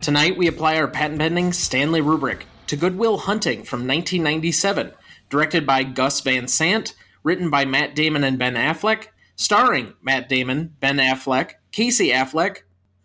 Tonight we apply our patent pending Stanley rubric to Good Will Hunting from 1997, directed by Gus Van Sant, written by Matt Damon and Ben Affleck, starring Matt Damon, Ben Affleck, Casey Affleck,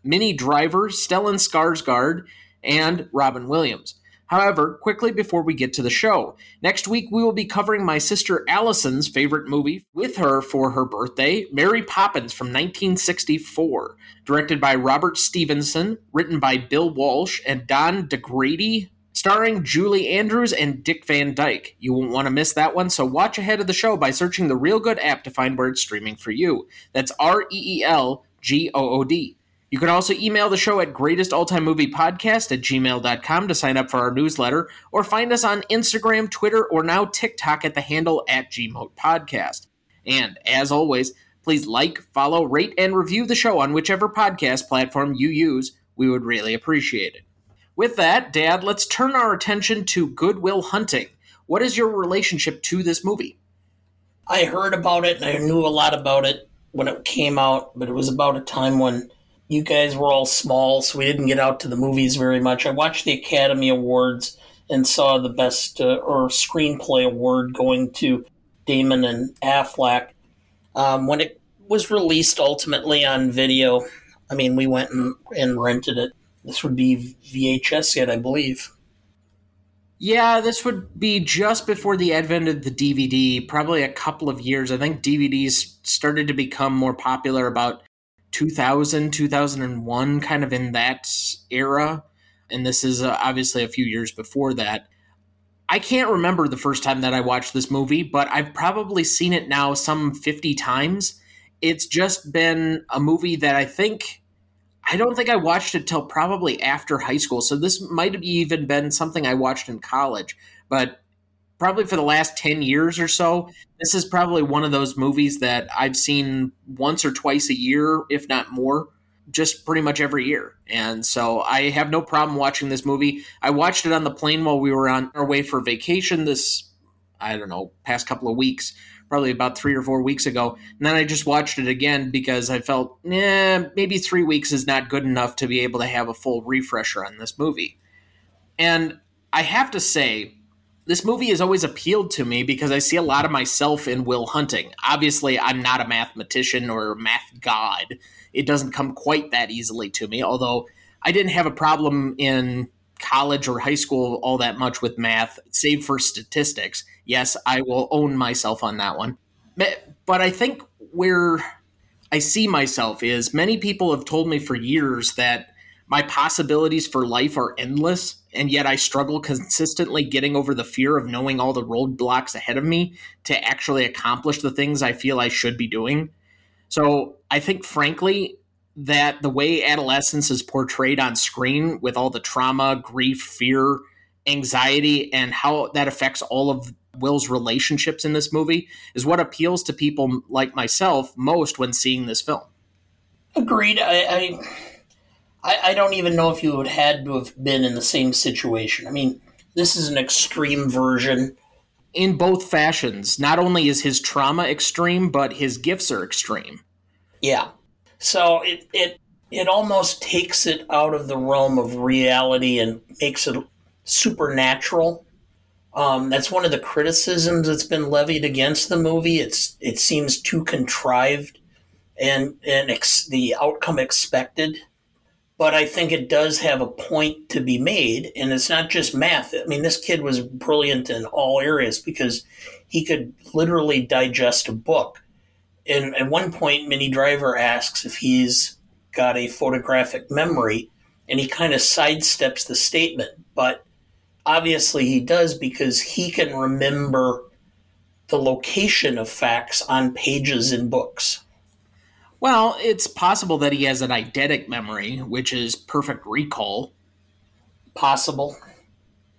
Minnie Driver, Stellan Skarsgård, and Robin Williams. However, quickly before we get to the show, next week we will be covering my sister Allison's favorite movie with her for her birthday, Mary Poppins from 1964, directed by Robert Stevenson, written by Bill Walsh and Don DaGradi, starring Julie Andrews and Dick Van Dyke. You won't want to miss that one, so watch ahead of the show by searching the Reelgood app to find where it's streaming for you. That's R E E L G O O D. You can also email the show at greatestalltimemoviepodcast at gmail.com to sign up for our newsletter, or find us on Instagram, Twitter, or now TikTok at the handle at gmoatpodcast. And as always, please like, follow, rate, and review the show on whichever podcast platform you use. We would really appreciate it. With that, Dad, let's turn our attention to Good Will Hunting. What is your relationship to this movie? I heard about it and I knew a lot about it when it came out, but it was about a time when you guys were all small, so we didn't get out to the movies very much. I watched the Academy Awards and saw the best uh, or screenplay award going to Damon and Affleck. Um, when it was released ultimately on video, I mean, we went and, and rented it. This would be VHS yet, I believe. Yeah, this would be just before the advent of the DVD, probably a couple of years. I think DVDs started to become more popular about 2000, 2001, kind of in that era. And this is uh, obviously a few years before that. I can't remember the first time that I watched this movie, but I've probably seen it now some 50 times. It's just been a movie that I think I don't think I watched it till probably after high school. So this might have even been something I watched in college, but probably for the last 10 years or so, this is probably one of those movies that I've seen once or twice a year, if not more, just pretty much every year. And so I have no problem watching this movie. I watched it on the plane while we were on our way for vacation this, I don't know, past couple of weeks, probably about three or four weeks ago. And then I just watched it again because I felt, eh, maybe three weeks is not good enough to be able to have a full refresher on this movie. And I have to say, this movie has always appealed to me because I see a lot of myself in Will Hunting. Obviously, I'm not a mathematician or math god. It doesn't come quite that easily to me, although I didn't have a problem in college or high school all that much with math, save for statistics. Yes, I will own myself on that one. But I think where I see myself is many people have told me for years that my possibilities for life are endless and yet I struggle consistently getting over the fear of knowing all the roadblocks ahead of me to actually accomplish the things I feel I should be doing. So I think, frankly, that the way adolescence is portrayed on screen with all the trauma, grief, fear, anxiety, and how that affects all of Will's relationships in this movie is what appeals to people like myself most when seeing this film. Agreed. I, I I, I don't even know if you would had to have been in the same situation. I mean, this is an extreme version. In both fashions, not only is his trauma extreme, but his gifts are extreme. Yeah. So it it it almost takes it out of the realm of reality and makes it supernatural. Um, that's one of the criticisms that's been levied against the movie. It's it seems too contrived, and and ex- the outcome expected but I think it does have a point to be made. And it's not just math. I mean, this kid was brilliant in all areas because he could literally digest a book. And at one point, Minnie Driver asks if he's got a photographic memory, and he kind of sidesteps the statement. But obviously, he does because he can remember the location of facts on pages in books. Well, it's possible that he has an eidetic memory, which is perfect recall. possible.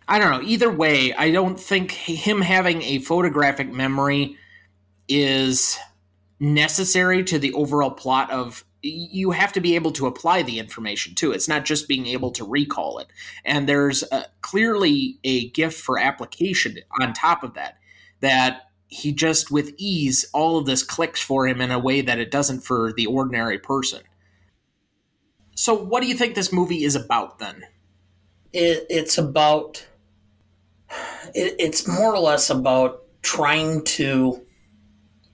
I don't know. Either way, I don't think him having a photographic memory is necessary to the overall plot of you have to be able to apply the information too. It's not just being able to recall it. And there's a, clearly a gift for application on top of that, that he just with ease, all of this clicks for him in a way that it doesn't for the ordinary person. So, what do you think this movie is about then? It, it's about, it, it's more or less about trying to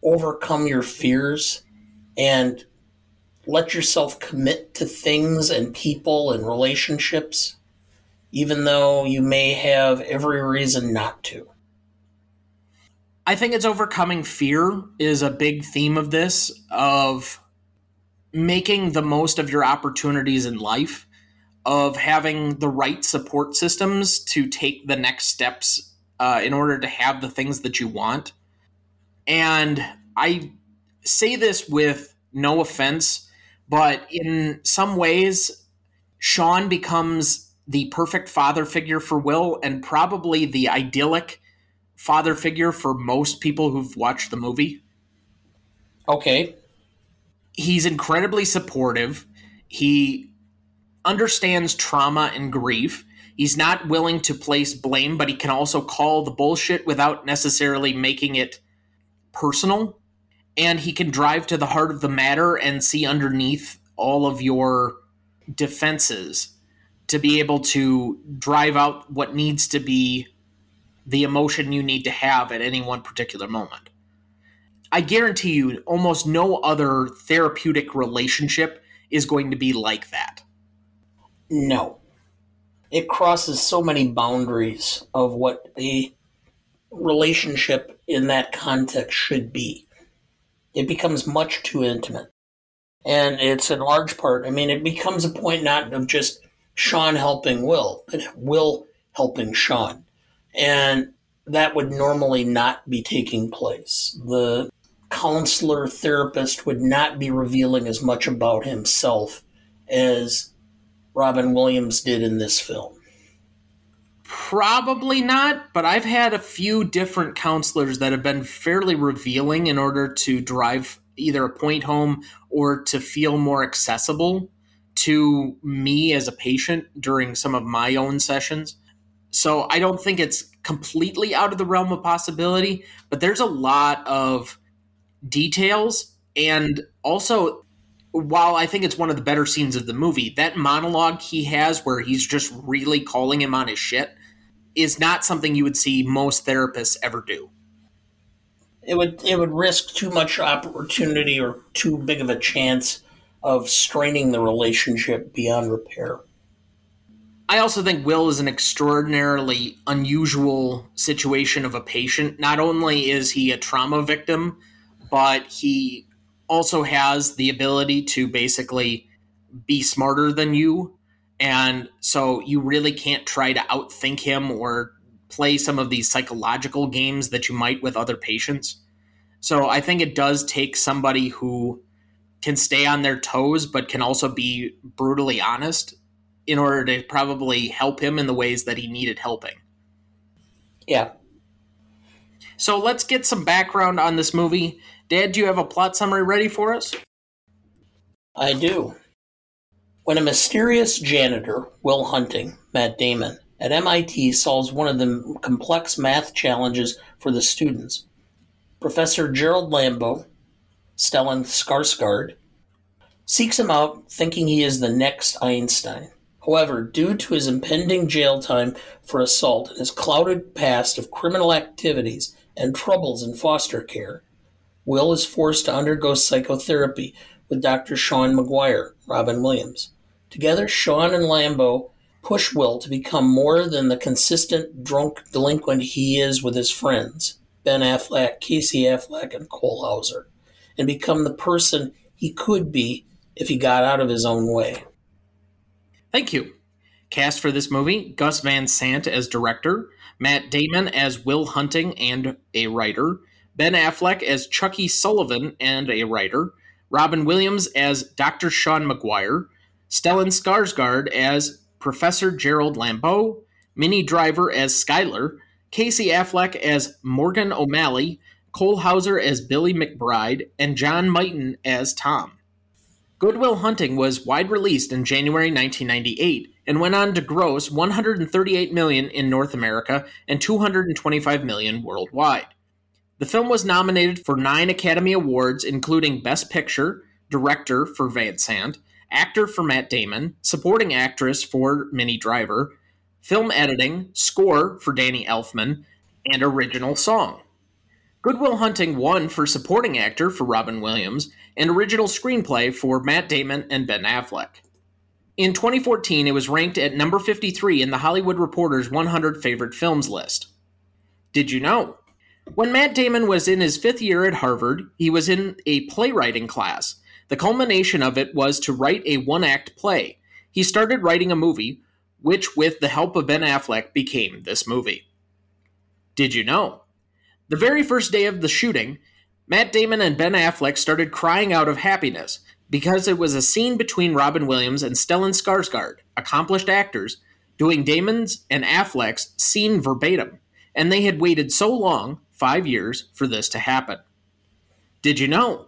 overcome your fears and let yourself commit to things and people and relationships, even though you may have every reason not to. I think it's overcoming fear is a big theme of this, of making the most of your opportunities in life, of having the right support systems to take the next steps uh, in order to have the things that you want. And I say this with no offense but in some ways, Sean becomes the perfect father figure for Will and probably the idyllic father figure for most people who've watched the movie. Okay. He's incredibly supportive. He understands trauma and grief. He's not willing to place blame, but he can also call the bullshit without necessarily making it personal and he can drive to the heart of the matter and see underneath all of your defenses to be able to drive out what needs to be the emotion you need to have at any one particular moment. I guarantee you, almost no other therapeutic relationship is going to be like that. No. It crosses so many boundaries of what a relationship in that context should be it becomes much too intimate. And it's in large part, I mean, it becomes a point not of just Sean helping Will, but Will helping Sean. And that would normally not be taking place. The counselor therapist would not be revealing as much about himself as Robin Williams did in this film. Probably not, but I've had a few different counselors that have been fairly revealing in order to drive either a point home or to feel more accessible to me as a patient during some of my own sessions. So I don't think it's completely out of the realm of possibility, but there's a lot of details and also while I think it's one of the better scenes of the movie, that monologue he has where he's just really calling him on his shit is not something you would see most therapists ever do. It would it would risk too much opportunity or too big of a chance of straining the relationship beyond repair. I also think Will is an extraordinarily unusual situation of a patient. Not only is he a trauma victim, but he also has the ability to basically be smarter than you and so you really can't try to outthink him or play some of these psychological games that you might with other patients. So I think it does take somebody who can stay on their toes but can also be brutally honest in order to probably help him in the ways that he needed helping. Yeah. So let's get some background on this movie. Dad, do you have a plot summary ready for us? I do. When a mysterious janitor, Will Hunting, Matt Damon, at MIT solves one of the complex math challenges for the students, Professor Gerald Lambeau, Stellan Skarsgård, seeks him out thinking he is the next Einstein. However, due to his impending jail time for assault and his clouded past of criminal activities and troubles in foster care, Will is forced to undergo psychotherapy with Dr. Sean Maguire, Robin Williams. Together, Sean and Lambeau push Will to become more than the consistent drunk delinquent he is with his friends, Ben Affleck, Casey Affleck, and Cole Hauser, and become the person he could be if he got out of his own way. Thank you. Cast for this movie Gus Van Sant as director, Matt Damon as Will Hunting and a writer, Ben Affleck as Chucky Sullivan and a writer, Robin Williams as Dr. Sean Maguire, Stellan Skarsgård as Professor Gerald Lambeau, Minnie Driver as Skylar, Casey Affleck as Morgan O'Malley, Cole Hauser as Billy McBride, and John Mighton as Tom. Good Will Hunting was wide released in January 1998 and went on to gross 138 million in North America and 225 million worldwide. The film was nominated for 9 Academy Awards including Best Picture, Director for Van Sant, Actor for Matt Damon, Supporting Actress for Minnie Driver, Film Editing, Score for Danny Elfman, and Original Song. Good Will Hunting won for Supporting Actor for Robin Williams and Original Screenplay for Matt Damon and Ben Affleck. In 2014, it was ranked at number 53 in the Hollywood Reporter's 100 Favorite Films list. Did you know? When Matt Damon was in his fifth year at Harvard, he was in a playwriting class. The culmination of it was to write a one act play. He started writing a movie, which, with the help of Ben Affleck, became this movie. Did you know? The very first day of the shooting, Matt Damon and Ben Affleck started crying out of happiness because it was a scene between Robin Williams and Stellan Skarsgård, accomplished actors, doing Damon's and Affleck's scene verbatim, and they had waited so long, five years, for this to happen. Did you know?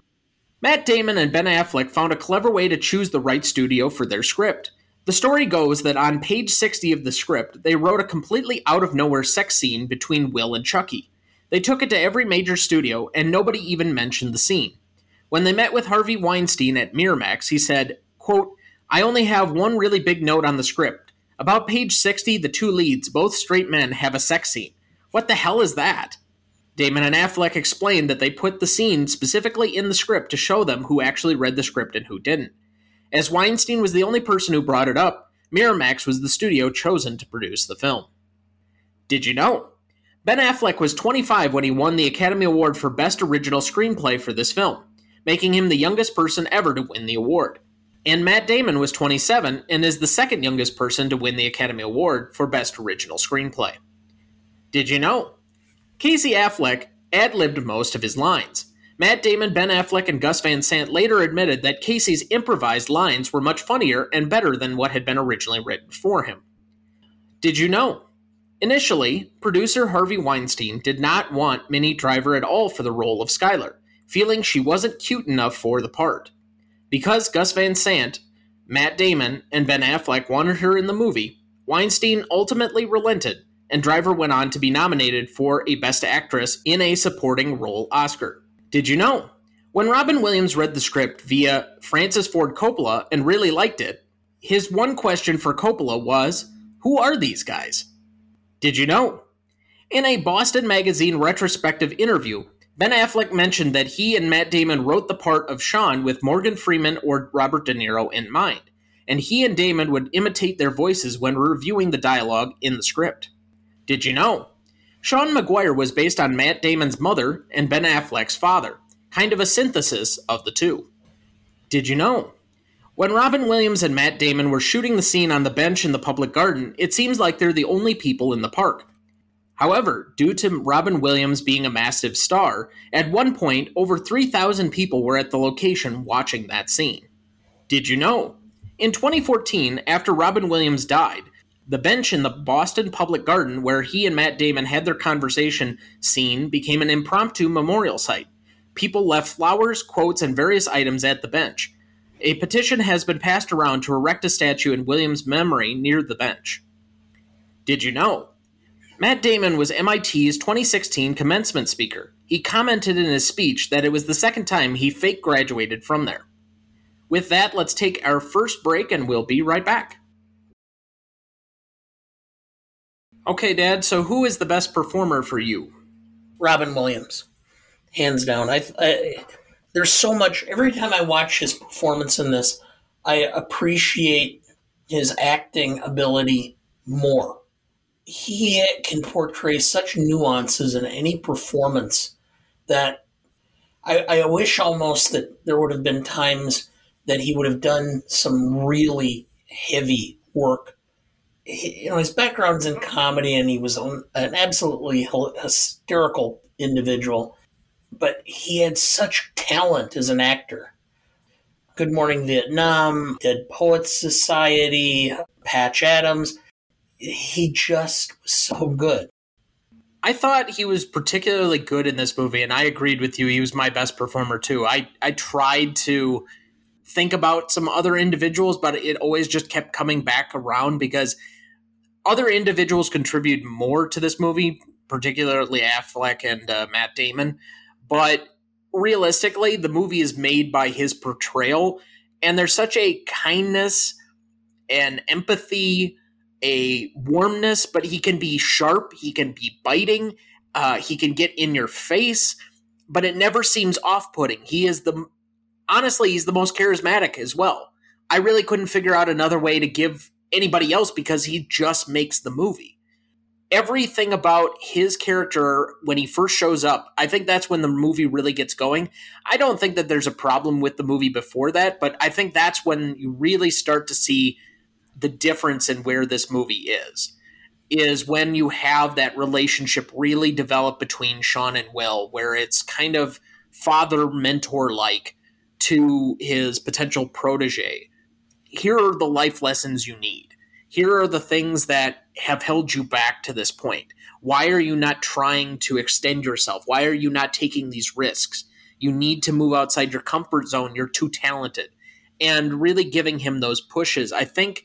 Matt Damon and Ben Affleck found a clever way to choose the right studio for their script. The story goes that on page 60 of the script, they wrote a completely out of nowhere sex scene between Will and Chucky. They took it to every major studio, and nobody even mentioned the scene. When they met with Harvey Weinstein at Miramax, he said, quote, I only have one really big note on the script. About page 60, the two leads, both straight men, have a sex scene. What the hell is that? Damon and Affleck explained that they put the scene specifically in the script to show them who actually read the script and who didn't. As Weinstein was the only person who brought it up, Miramax was the studio chosen to produce the film. Did you know? Ben Affleck was 25 when he won the Academy Award for Best Original Screenplay for this film, making him the youngest person ever to win the award. And Matt Damon was 27 and is the second youngest person to win the Academy Award for Best Original Screenplay. Did you know? Casey Affleck ad libbed most of his lines. Matt Damon, Ben Affleck, and Gus Van Sant later admitted that Casey's improvised lines were much funnier and better than what had been originally written for him. Did you know? Initially, producer Harvey Weinstein did not want Minnie Driver at all for the role of Skylar, feeling she wasn't cute enough for the part. Because Gus Van Sant, Matt Damon, and Ben Affleck wanted her in the movie, Weinstein ultimately relented, and Driver went on to be nominated for a Best Actress in a Supporting Role Oscar. Did you know? When Robin Williams read the script via Francis Ford Coppola and really liked it, his one question for Coppola was Who are these guys? Did you know? In a Boston Magazine retrospective interview, Ben Affleck mentioned that he and Matt Damon wrote the part of Sean with Morgan Freeman or Robert De Niro in mind, and he and Damon would imitate their voices when reviewing the dialogue in the script. Did you know? Sean Maguire was based on Matt Damon's mother and Ben Affleck's father, kind of a synthesis of the two. Did you know? When Robin Williams and Matt Damon were shooting the scene on the bench in the public garden, it seems like they're the only people in the park. However, due to Robin Williams being a massive star, at one point over 3,000 people were at the location watching that scene. Did you know? In 2014, after Robin Williams died, the bench in the Boston Public Garden where he and Matt Damon had their conversation scene became an impromptu memorial site. People left flowers, quotes, and various items at the bench. A petition has been passed around to erect a statue in Williams' memory near the bench. Did you know? Matt Damon was MIT's 2016 commencement speaker. He commented in his speech that it was the second time he fake graduated from there. With that, let's take our first break and we'll be right back. Okay, Dad, so who is the best performer for you? Robin Williams, hands down. I, I there's so much. Every time I watch his performance in this, I appreciate his acting ability more. He can portray such nuances in any performance that I, I wish almost that there would have been times that he would have done some really heavy work. He, you know, his background's in comedy, and he was an absolutely hysterical individual but he had such talent as an actor. Good Morning Vietnam, Dead Poets Society, Patch Adams. He just was so good. I thought he was particularly good in this movie, and I agreed with you. He was my best performer too. I I tried to think about some other individuals, but it always just kept coming back around because other individuals contribute more to this movie, particularly Affleck and uh, Matt Damon. But realistically, the movie is made by his portrayal, and there's such a kindness and empathy a warmness, but he can be sharp, he can be biting, uh, he can get in your face, but it never seems off putting. He is the, honestly, he's the most charismatic as well. I really couldn't figure out another way to give anybody else because he just makes the movie. Everything about his character when he first shows up, I think that's when the movie really gets going. I don't think that there's a problem with the movie before that, but I think that's when you really start to see the difference in where this movie is is when you have that relationship really develop between Sean and Will, where it's kind of father mentor like to his potential protege. Here are the life lessons you need. Here are the things that have held you back to this point. Why are you not trying to extend yourself? Why are you not taking these risks? You need to move outside your comfort zone. You're too talented. And really giving him those pushes. I think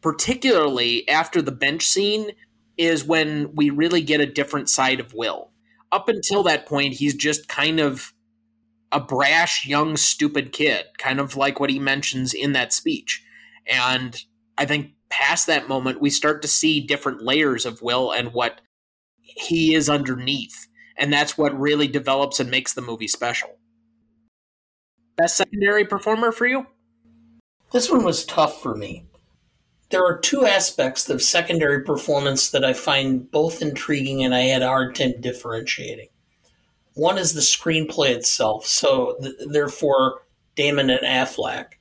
particularly after the bench scene, is when we really get a different side of Will. Up until that point, he's just kind of a brash, young, stupid kid, kind of like what he mentions in that speech. And I think past that moment, we start to see different layers of Will and what he is underneath. And that's what really develops and makes the movie special. Best secondary performer for you? This one was tough for me there are two aspects of secondary performance that I find both intriguing and I had a hard time differentiating. One is the screenplay itself, so th- therefore Damon and Affleck,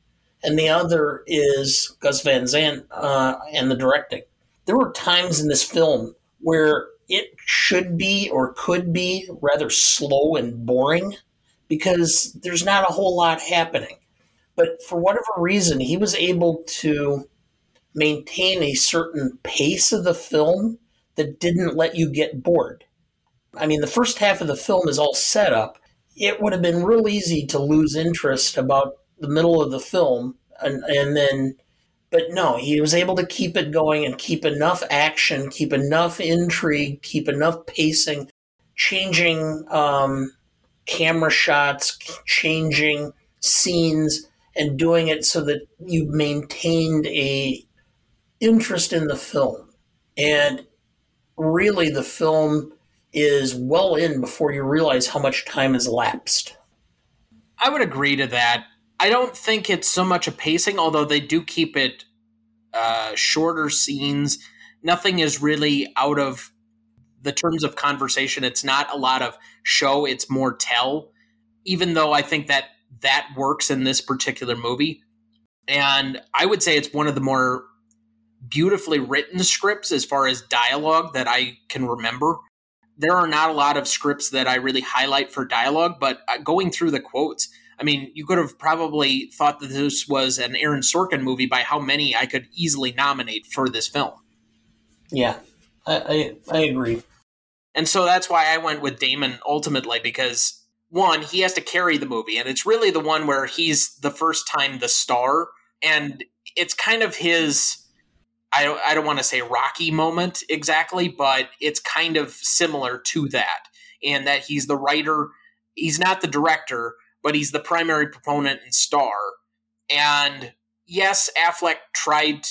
and the other is Gus Van Sant uh, and the directing. There were times in this film where it should be or could be rather slow and boring because there's not a whole lot happening. But for whatever reason, he was able to maintain a certain pace of the film that didn't let you get bored. I mean, the first half of the film is all set up. It would have been real easy to lose interest about the middle of the film, and, and then, but no, he was able to keep it going and keep enough action, keep enough intrigue, keep enough pacing, changing um, camera shots, changing scenes, and doing it so that you maintained a interest in the film. And really, the film is well in before you realize how much time has elapsed. I would agree to that. I don't think it's so much a pacing, although they do keep it uh, shorter scenes. Nothing is really out of the terms of conversation. It's not a lot of show, it's more tell, even though I think that that works in this particular movie. And I would say it's one of the more beautifully written scripts as far as dialogue that I can remember. There are not a lot of scripts that I really highlight for dialogue, but uh, going through the quotes, I mean, you could have probably thought that this was an Aaron Sorkin movie by how many I could easily nominate for this film. Yeah, I, I, I agree. And so that's why I went with Damon ultimately because one, he has to carry the movie, and it's really the one where he's the first time the star, and it's kind of his I don't, I don't want to say Rocky moment exactly, but it's kind of similar to that in that he's the writer, he's not the director, but he's the primary proponent and star. And yes, Affleck tried,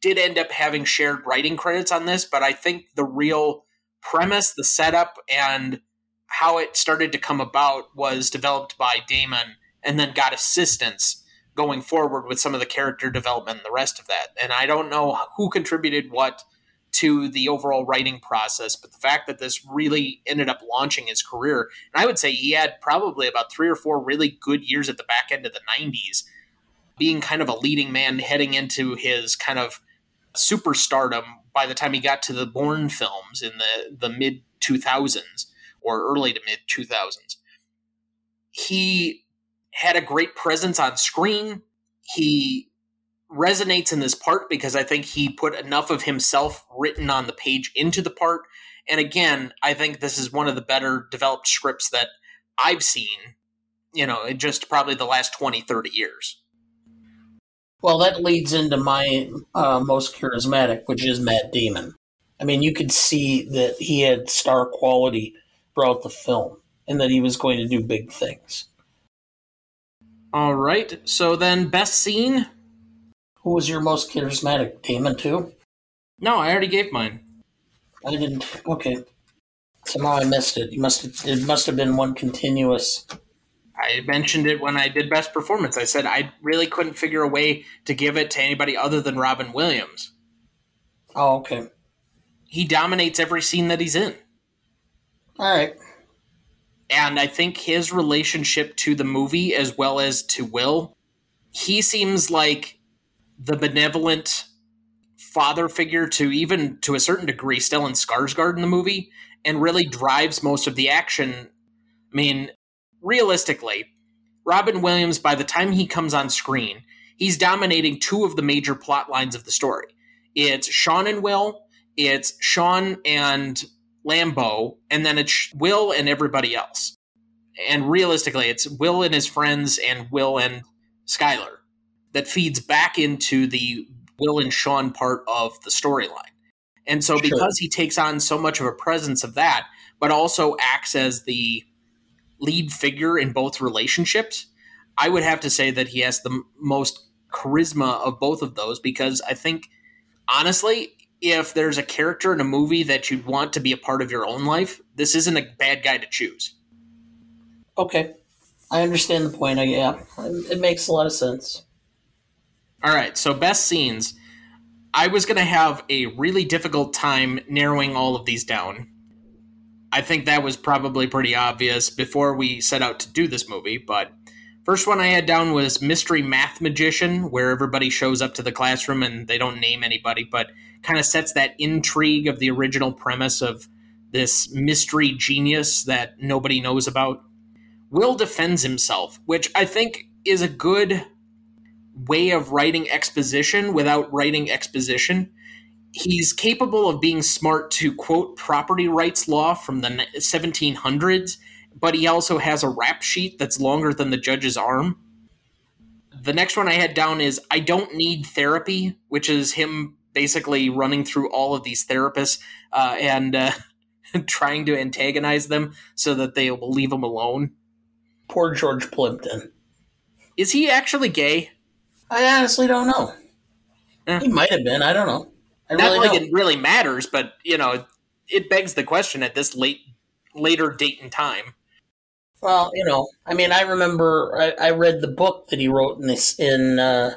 did end up having shared writing credits on this, but I think the real premise, the setup, and how it started to come about was developed by Damon and then got assistance going forward with some of the character development and the rest of that. And I don't know who contributed what to the overall writing process, but the fact that this really ended up launching his career, and I would say he had probably about three or four really good years at the back end of the 90s, being kind of a leading man heading into his kind of superstardom by the time he got to the Bourne films in the, the mid 2000s or early to mid 2000s. He had a great presence on screen. He resonates in this part because I think he put enough of himself written on the page into the part. And again, I think this is one of the better developed scripts that I've seen, you know, in just probably the last 20, 30 years. Well, that leads into my uh, most charismatic, which is Matt Damon. I mean, you could see that he had star quality throughout the film and that he was going to do big things. All right. So then, best scene? Who was your most charismatic? Damon, too? No, I already gave mine. I didn't. Okay. Somehow I missed it. You must have, it must have been one continuous. I mentioned it when I did best performance. I said I really couldn't figure a way to give it to anybody other than Robin Williams. Oh, okay. He dominates every scene that he's in. All right. And I think his relationship to the movie as well as to Will, he seems like the benevolent father figure to even to a certain degree Stellan Skarsgård in the movie and really drives most of the action. I mean, realistically, Robin Williams by the time he comes on screen, he's dominating two of the major plot lines of the story. It's Sean and Will, it's Sean and Lambeau, and then it's Will and everybody else. And realistically, it's Will and his friends and Will and Skylar that feeds back into the Will and Sean part of the storyline. And so, sure. because he takes on so much of a presence of that, but also acts as the lead figure in both relationships, I would have to say that he has the most charisma of both of those because I think, honestly, if there's a character in a movie that you'd want to be a part of your own life, this isn't a bad guy to choose. Okay. I understand the point. Yeah, it makes a lot of sense. All right, so best scenes. I was going to have a really difficult time narrowing all of these down. I think that was probably pretty obvious before we set out to do this movie, but first one I had down was Mystery Math Magician, where everybody shows up to the classroom and they don't name anybody, but kind of sets that intrigue of the original premise of this mystery genius that nobody knows about. Will defends himself, which I think is a good way of writing exposition without writing exposition. He's capable of being smart to quote property rights law from the 1700s, but he also has a rap sheet that's longer than the judge's arm. The next one I had down is I don't need therapy, which is him basically running through all of these therapists uh, and uh, trying to antagonize them so that they will leave him alone. Poor George Plimpton. Is he actually gay? I honestly don't know. He might have been. I don't know. I Not really like don't. it really matters, but you know, it begs the question at this late later date and time. Well, you know, I mean, I remember I, I read the book that he wrote in this in uh,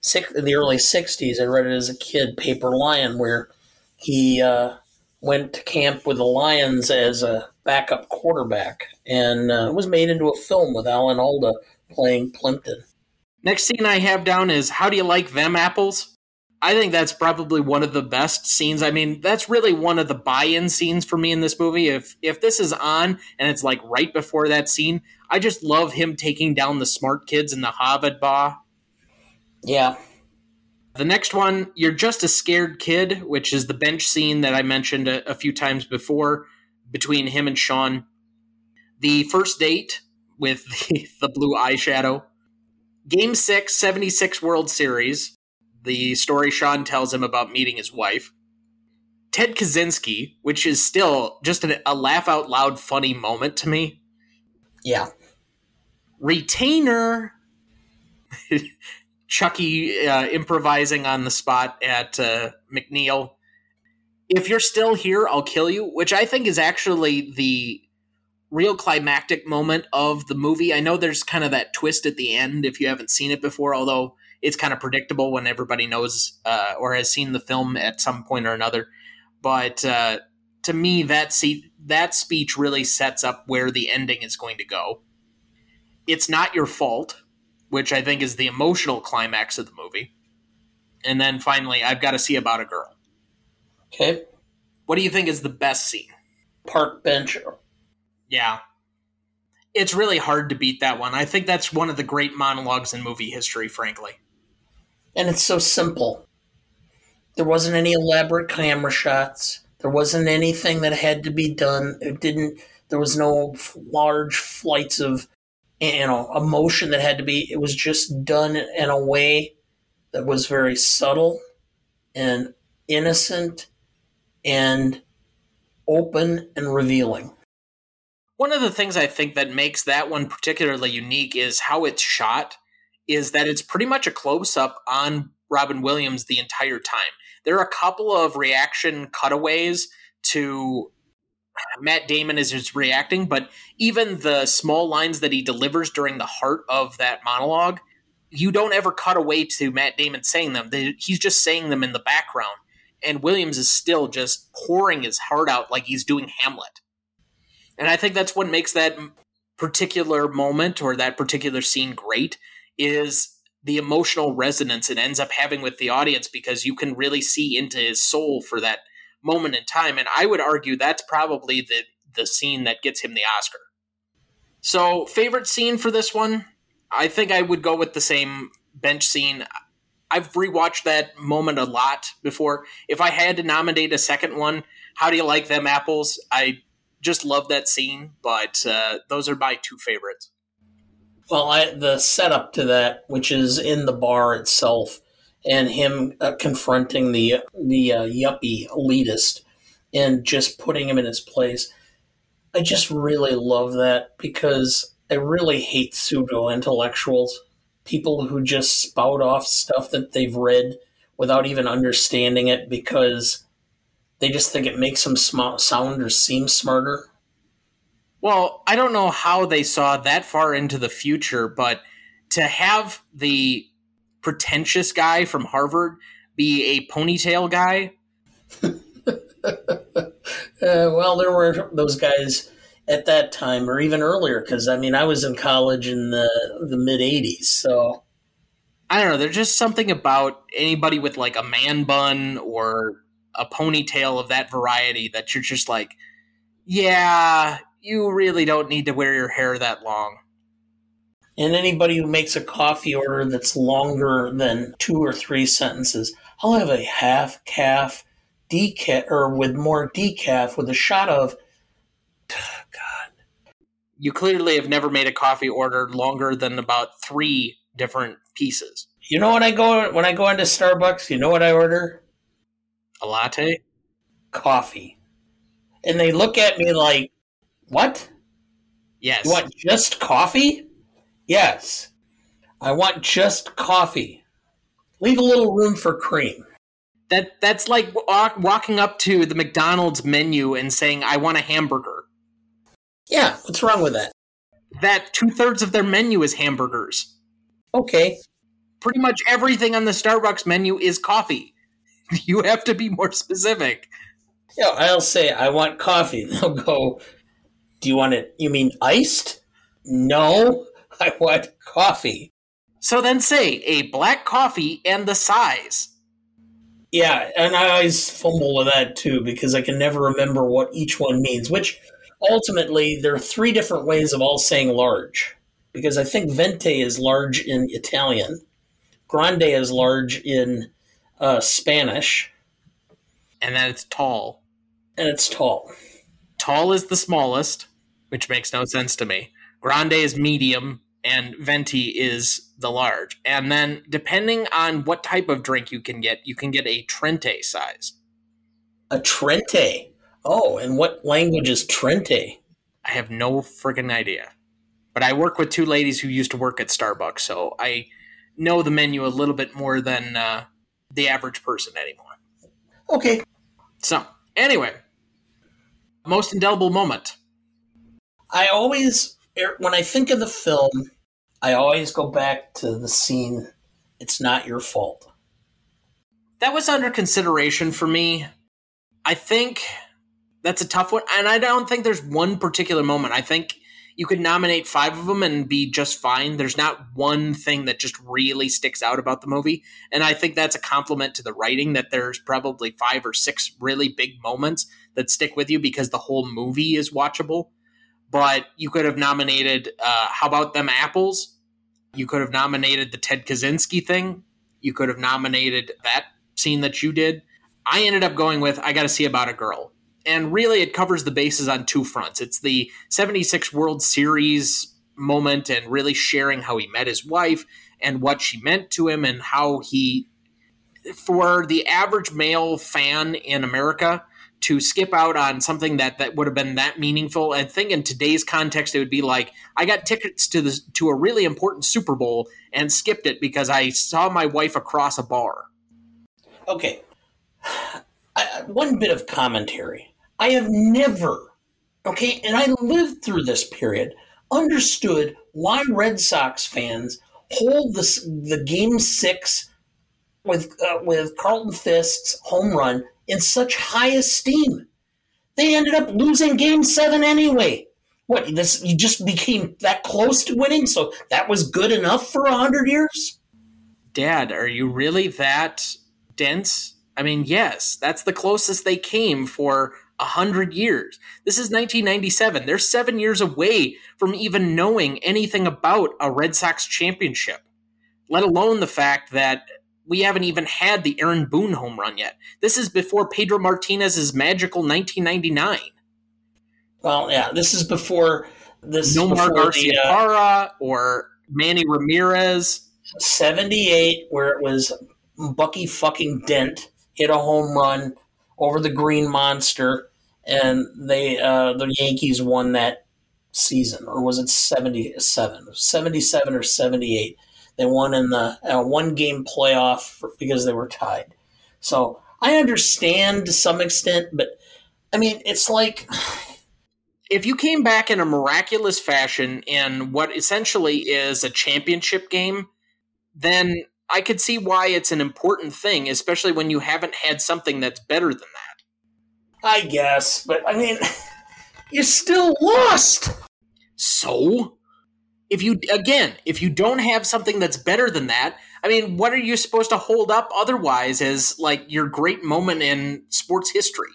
six, in the early '60s. I read it as a kid, Paper Lion, where he uh, went to camp with the Lions as a backup quarterback, and uh, it was made into a film with Alan Alda playing Plimpton. Next scene I have down is How do you like them apples? I think that's probably one of the best scenes. I mean, that's really one of the buy-in scenes for me in this movie. If if this is on and it's like right before that scene, I just love him taking down the smart kids in the Harvard bar. Yeah. The next one, You're Just a Scared Kid, which is the bench scene that I mentioned a, a few times before between him and Sean. The first date with the, the blue eyeshadow. Game 6, 76 World Series, the story Sean tells him about meeting his wife. Ted Kaczynski, which is still just a, a laugh out loud funny moment to me. Yeah. Retainer. Chucky uh, improvising on the spot at uh, McNeil. If you're still here, I'll kill you, which I think is actually the real climactic moment of the movie. I know there's kind of that twist at the end if you haven't seen it before, although it's kind of predictable when everybody knows uh, or has seen the film at some point or another. But uh, to me, that see that speech really sets up where the ending is going to go. It's not your fault, which I think is the emotional climax of the movie. And then finally, I've got to see about a girl. Okay. What do you think is the best scene? Park bench yeah. it's really hard to beat that one. I think that's one of the great monologues in movie history, frankly. And it's so simple. There wasn't any elaborate camera shots. There wasn't anything that had to be done. It didn't. There was no large flights of, you know, emotion that had to be. It was just done in a way that was very subtle and innocent and open and revealing. One of the things I think that makes that one particularly unique is how it's shot, is that it's pretty much a close up on Robin Williams the entire time. There are a couple of reaction cutaways to Matt Damon as he's reacting, but even the small lines that he delivers during the heart of that monologue, you don't ever cut away to Matt Damon saying them. He's just saying them in the background. And Williams is still just pouring his heart out like he's doing Hamlet. And I think that's what makes that particular moment or that particular scene great is the emotional resonance it ends up having with the audience because you can really see into his soul for that moment in time. And I would argue that's probably the the scene that gets him the Oscar. So, favorite scene for this one, I think I would go with the same bench scene. I've rewatched that moment a lot before. If I had to nominate a second one, how do you like them apples? I just love that scene, but uh, those are my two favorites. Well, I, the setup to that, which is in the bar itself, and him uh, confronting the the uh, yuppie elitist and just putting him in his place. I just really love that because I really hate pseudo intellectuals, people who just spout off stuff that they've read without even understanding it because they just think it makes them sound or seem smarter. Well, I don't know how they saw that far into the future, but to have the pretentious guy from Harvard be a ponytail guy. uh, well, there were those guys at that time, or even earlier, because I mean, I was in college in the the mid '80s, so I don't know. There's just something about anybody with like a man bun or a ponytail of that variety that you're just like, yeah, you really don't need to wear your hair that long. And anybody who makes a coffee order that's longer than two or three sentences, I'll have a half calf decaf or with more decaf with a shot of God. You clearly have never made a coffee order longer than about three different pieces. You know when I go when I go into Starbucks, you know what I order? A latte? Coffee. And they look at me like, what? Yes. You want just coffee? Yes. I want just coffee. Leave a little room for cream. That that's like walk, walking up to the McDonald's menu and saying, "I want a hamburger." Yeah, what's wrong with that? That two thirds of their menu is hamburgers. Okay. Pretty much everything on the Starbucks menu is coffee. you have to be more specific. Yeah, I'll say I want coffee. They'll go, "Do you want it? You mean iced?" No, I want coffee. So then say a black coffee and the size. Yeah, and I always fumble with that too because I can never remember what each one means. Which ultimately, there are three different ways of all saying large. Because I think venti is large in Italian, grande is large in uh, Spanish. And then it's tall. And it's tall. Tall is the smallest, which makes no sense to me. Grande is medium, and venti is the large. And then, depending on what type of drink you can get, you can get a Trenta size. A Trenta? Oh, and what language is Trenta? I have no friggin' idea. But I work with two ladies who used to work at Starbucks, so I know the menu a little bit more than uh, the average person anymore. Okay. So, anyway, most indelible moment. I always, er, when I think of the film, I always go back to the scene, It's Not Your Fault. That was under consideration for me. I think that's a tough one. And I don't think there's one particular moment. I think you could nominate five of them and be just fine. There's not one thing that just really sticks out about the movie. And I think that's a compliment to the writing that there's probably five or six really big moments that stick with you because the whole movie is watchable. but you could have nominated uh, How About Them Apples? You could have nominated the Ted Kaczynski thing. You could have nominated that scene that you did. I ended up going with I Got to See About a Girl. And really, it covers the bases on two fronts. It's the 76 World Series moment and really sharing how he met his wife and what she meant to him and how he, for the average male fan in America, to skip out on something that that would have been that meaningful. I think in today's context, it would be like I got tickets to the to a really important Super Bowl and skipped it because I saw my wife across a bar. Okay, I, one bit of commentary. I have never, okay, and I lived through this period, understood why Red Sox fans hold this the Game Six with uh, with Carlton Fisk's home run in such high esteem. They ended up losing game seven anyway. What, this you just became that close to winning, so that was good enough for a hundred years? Dad, are you really that dense? I mean, yes, that's the closest they came for a hundred years. This is 1997. They're seven years away from even knowing anything about a Red Sox championship, let alone the fact that we haven't even had the Aaron Boone home run yet. This is before Pedro Martinez's magical 1999. Well, yeah, this is before this. Nomar Garcia uh, or Manny Ramirez. 78, where it was Bucky fucking Dent hit a home run over the Green Monster, and they uh, the Yankees won that season, or was it 77? 77 or 78? They won in the uh, one game playoff because they were tied. So I understand to some extent, but I mean, it's like. If you came back in a miraculous fashion in what essentially is a championship game, then I could see why it's an important thing, especially when you haven't had something that's better than that. I guess, but I mean, you still lost. So? if you again if you don't have something that's better than that i mean what are you supposed to hold up otherwise as like your great moment in sports history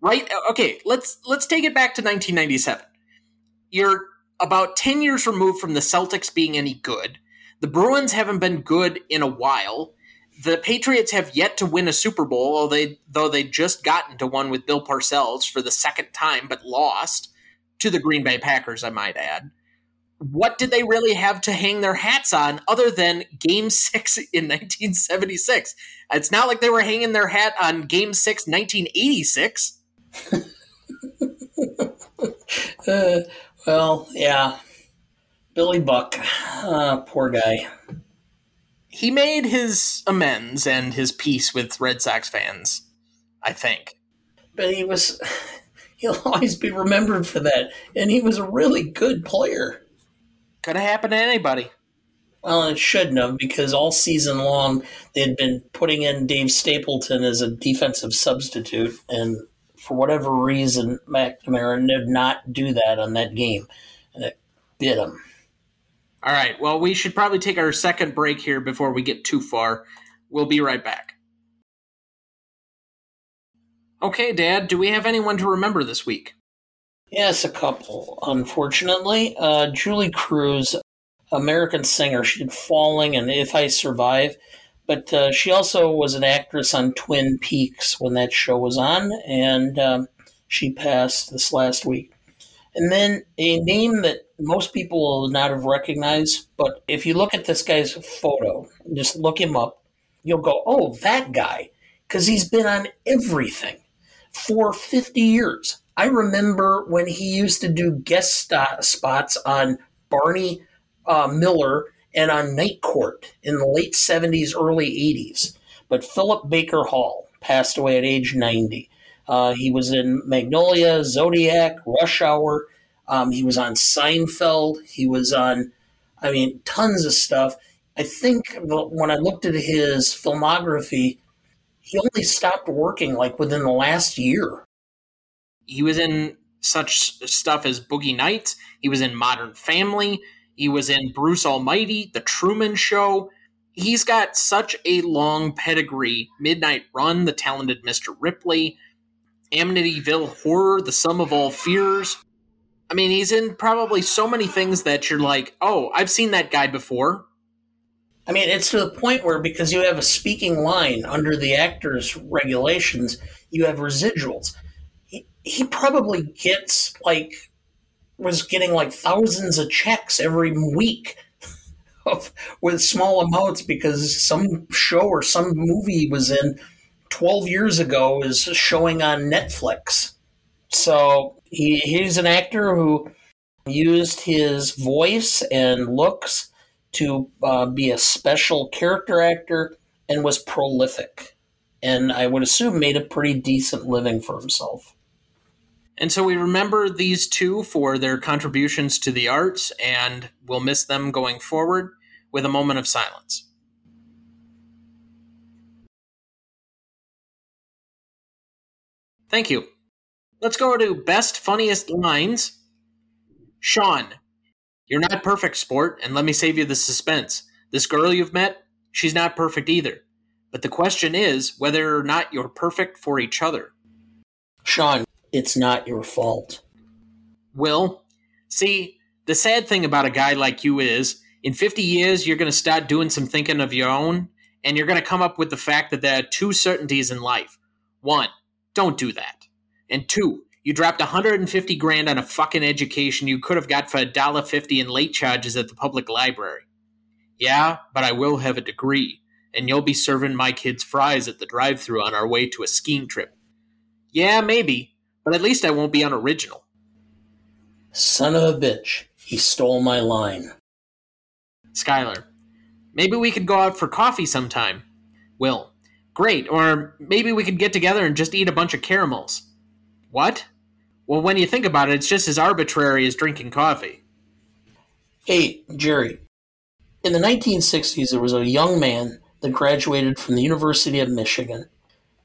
right okay let's let's take it back to 1997 you're about 10 years removed from the celtics being any good the bruins haven't been good in a while the patriots have yet to win a super bowl although they though they just got into one with bill parcells for the second time but lost to the green bay packers i might add what did they really have to hang their hats on other than game six in 1976? It's not like they were hanging their hat on game six, 1986. uh, well, yeah. Billy Buck, uh, poor guy. He made his amends and his peace with Red Sox fans, I think. But he was, he'll always be remembered for that. And he was a really good player. Could have happened to anybody. Well, it shouldn't have because all season long they had been putting in Dave Stapleton as a defensive substitute, and for whatever reason, McNamara did not do that on that game, and it bit him. All right. Well, we should probably take our second break here before we get too far. We'll be right back. Okay, Dad, do we have anyone to remember this week? Yes, a couple. Unfortunately, uh, Julee Cruise, American singer, she did "Falling" and "If I Survive," but uh, she also was an actress on Twin Peaks when that show was on, and um, she passed this last week. And then a name that most people will not have recognized, but if you look at this guy's photo, just look him up, you'll go, "Oh, that guy," because he's been on everything for 50 years. I remember when he used to do guest spots on Barney uh, Miller and on Night Court in the late 70s, early 80s. But Philip Baker Hall passed away at age 90. Uh, he was in Magnolia, Zodiac, Rush Hour. Um, he was on Seinfeld. He was on, I mean, tons of stuff. I think when I looked at his filmography, he only stopped working like within the last year. He was in such stuff as Boogie Nights. He was in Modern Family. He was in Bruce Almighty, The Truman Show. He's got such a long pedigree. Midnight Run, The Talented Mr. Ripley, Amityville Horror, The Sum of All Fears. I mean, he's in probably so many things that you're like, oh, I've seen that guy before. I mean, it's to the point where because you have a speaking line under the actor's regulations, you have residuals. He, he probably gets like was getting like thousands of checks every week with small amounts because some show or some movie he was in 12 years ago is showing on Netflix. So he, he's an actor who used his voice and looks to uh, be a special character actor and was prolific. And I would assume made a pretty decent living for himself. And so we remember these two for their contributions to the arts, and we'll miss them going forward with a moment of silence. Thank you. Let's go to best funniest lines. Sean, you're not perfect, sport, and let me save you the suspense. This girl you've met, she's not perfect either. But the question is whether or not you're perfect for each other. Sean, it's not your fault. Will, see, the sad thing about a guy like you is in 50 years, you're going to start doing some thinking of your own, and you're going to come up with the fact that there are two certainties in life. One, don't do that. And two, you dropped 150 grand on a fucking education you could have got for $1.50 in late charges at the public library. Yeah, but I will have a degree, and you'll be serving my kids fries at the drive through on our way to a skiing trip. Yeah, maybe, but at least I won't be unoriginal. Son of a bitch, he stole my line. Skylar, maybe we could go out for coffee sometime. Will, great, or maybe we could get together and just eat a bunch of caramels. What? Well, when you think about it, it's just as arbitrary as drinking coffee. Hey, Jerry. In the 1960s, there was a young man that graduated from the University of Michigan,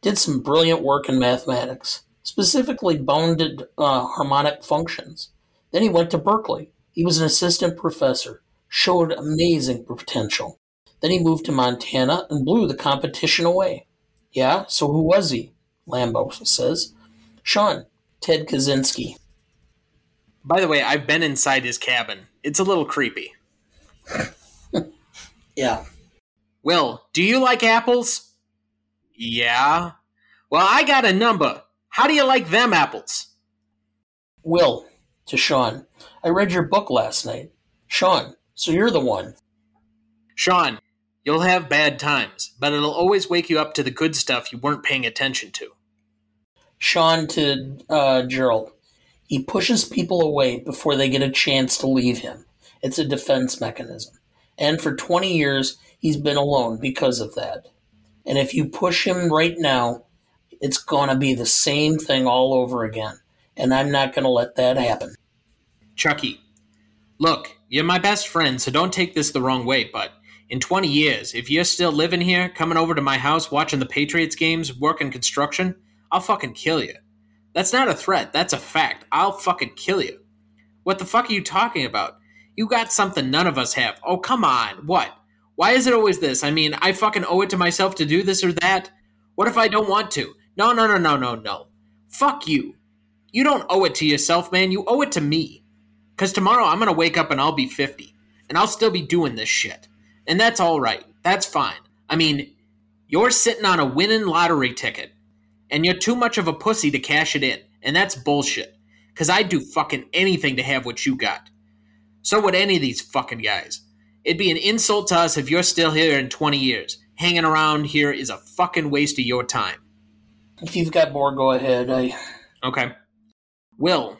did some brilliant work in mathematics, specifically bounded uh, harmonic functions. Then he went to Berkeley. He was an assistant professor, showed amazing potential. Then he moved to Montana and blew the competition away. Yeah, so who was he? Lambeau says. Sean, Ted Kaczynski. By the way, I've been inside his cabin. It's a little creepy. yeah. Will, do you like apples? Yeah. Well, I got a number. How do you like them apples? Will, to Sean, I read your book last night. Sean, so you're the one. Sean, you'll have bad times, but it'll always wake you up to the good stuff you weren't paying attention to. Sean to uh, Gerald. He pushes people away before they get a chance to leave him. It's a defense mechanism. And for 20 years, he's been alone because of that. And if you push him right now, it's going to be the same thing all over again. And I'm not going to let that happen. Chucky, look, you're my best friend, so don't take this the wrong way, but in 20 years, if you're still living here, coming over to my house, watching the Patriots games, working construction, I'll fucking kill you. That's not a threat, that's a fact. I'll fucking kill you. What the fuck are you talking about? You got something none of us have. Oh, come on. What? Why is it always this? I mean, I fucking owe it to myself to do this or that? What if I don't want to? No, no, no, no, no, no. Fuck you. You don't owe it to yourself, man. You owe it to me. Because tomorrow I'm going to wake up and I'll be 50. And I'll still be doing this shit. And that's all right. That's fine. I mean, you're sitting on a winning lottery ticket and you're too much of a pussy to cash it in. And that's bullshit. Because I'd do fucking anything to have what you got. So would any of these fucking guys. It'd be an insult to us if you're still here in 20 years. Hanging around here is a fucking waste of your time. If you've got more, go ahead. I. Okay. Will.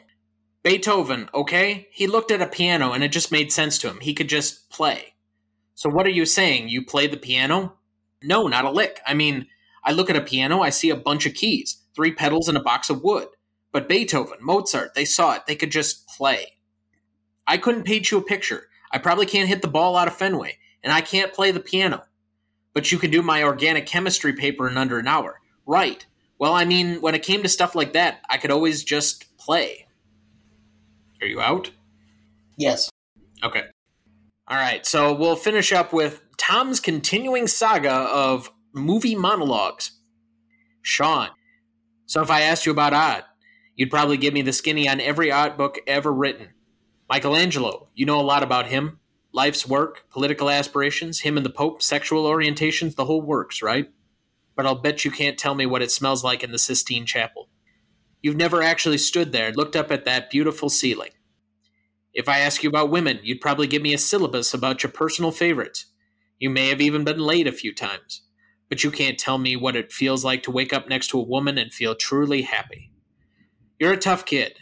Beethoven, okay? He looked at a piano and it just made sense to him. He could just play. So what are you saying? You play the piano? No, not a lick. I mean, I look at a piano, I see a bunch of keys, three pedals, and a box of wood. But Beethoven, Mozart, they saw it. They could just play. I couldn't paint you a picture. I probably can't hit the ball out of Fenway, and I can't play the piano. But you can do my organic chemistry paper in under an hour. Right. Well, I mean, when it came to stuff like that, I could always just play. Are you out? Yes. Okay. All right, so we'll finish up with Tom's continuing saga of movie monologues. Sean, so if I asked you about art, You'd probably give me the skinny on every art book ever written. Michelangelo, you know a lot about him. Life's work, political aspirations, him and the Pope, sexual orientations, the whole works, right? But I'll bet you can't tell me what it smells like in the Sistine Chapel. You've never actually stood there and looked up at that beautiful ceiling. If I ask you about women, you'd probably give me a syllabus about your personal favorites. You may have even been late a few times, but you can't tell me what it feels like to wake up next to a woman and feel truly happy. You're a tough kid,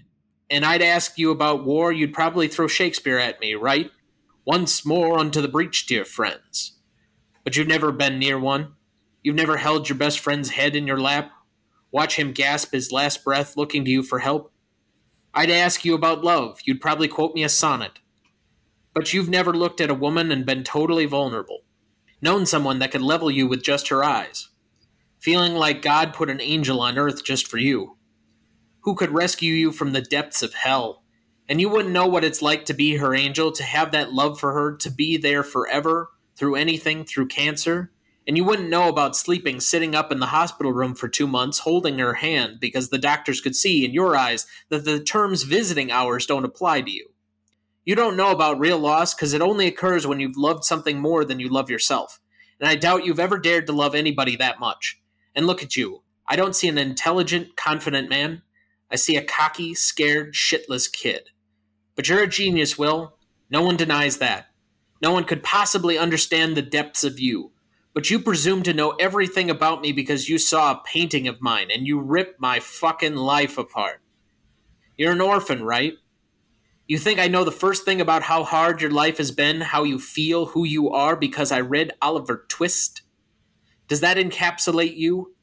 and I'd ask you about war, you'd probably throw Shakespeare at me, right? Once more unto the breach, dear friends. But you've never been near one. You've never held your best friend's head in your lap, watch him gasp his last breath looking to you for help. I'd ask you about love. You'd probably quote me a sonnet. But you've never looked at a woman and been totally vulnerable known someone that could level you with just her eyes, feeling like God put an angel on earth just for you, who could rescue you from the depths of hell. And you wouldn't know what it's like to be her angel, to have that love for her, to be there forever, through anything, through cancer. And you wouldn't know about sleeping, sitting up in the hospital room for two months, holding her hand, because the doctors could see in your eyes that the terms visiting hours don't apply to you. You don't know about real loss because it only occurs when you've loved something more than you love yourself. And I doubt you've ever dared to love anybody that much. And look at you. I don't see an intelligent, confident man. I see a cocky, scared, shitless kid. But you're a genius, Will. No one denies that. No one could possibly understand the depths of you. But you presume to know everything about me because you saw a painting of mine and you ripped my fucking life apart. You're an orphan, right? You think I know the first thing about how hard your life has been, how you feel, who you are, because I read Oliver Twist? Does that encapsulate you?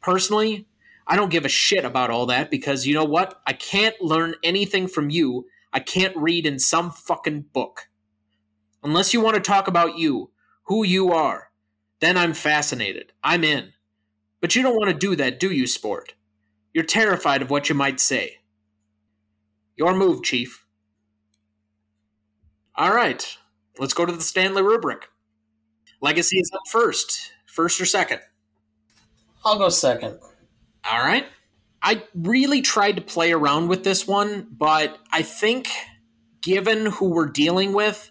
Personally, I don't give a shit about all that because you know what? I can't learn anything from you. I can't read in some fucking book. Unless you want to talk about you, who you are, then I'm fascinated. I'm in. But you don't want to do that, do you, sport? You're terrified of what you might say. Your move, Chief. All right, let's go to the Stanley rubric. Legacy is up first. First or second? I'll go second. All right. I really tried to play around with this one, but I think given who we're dealing with,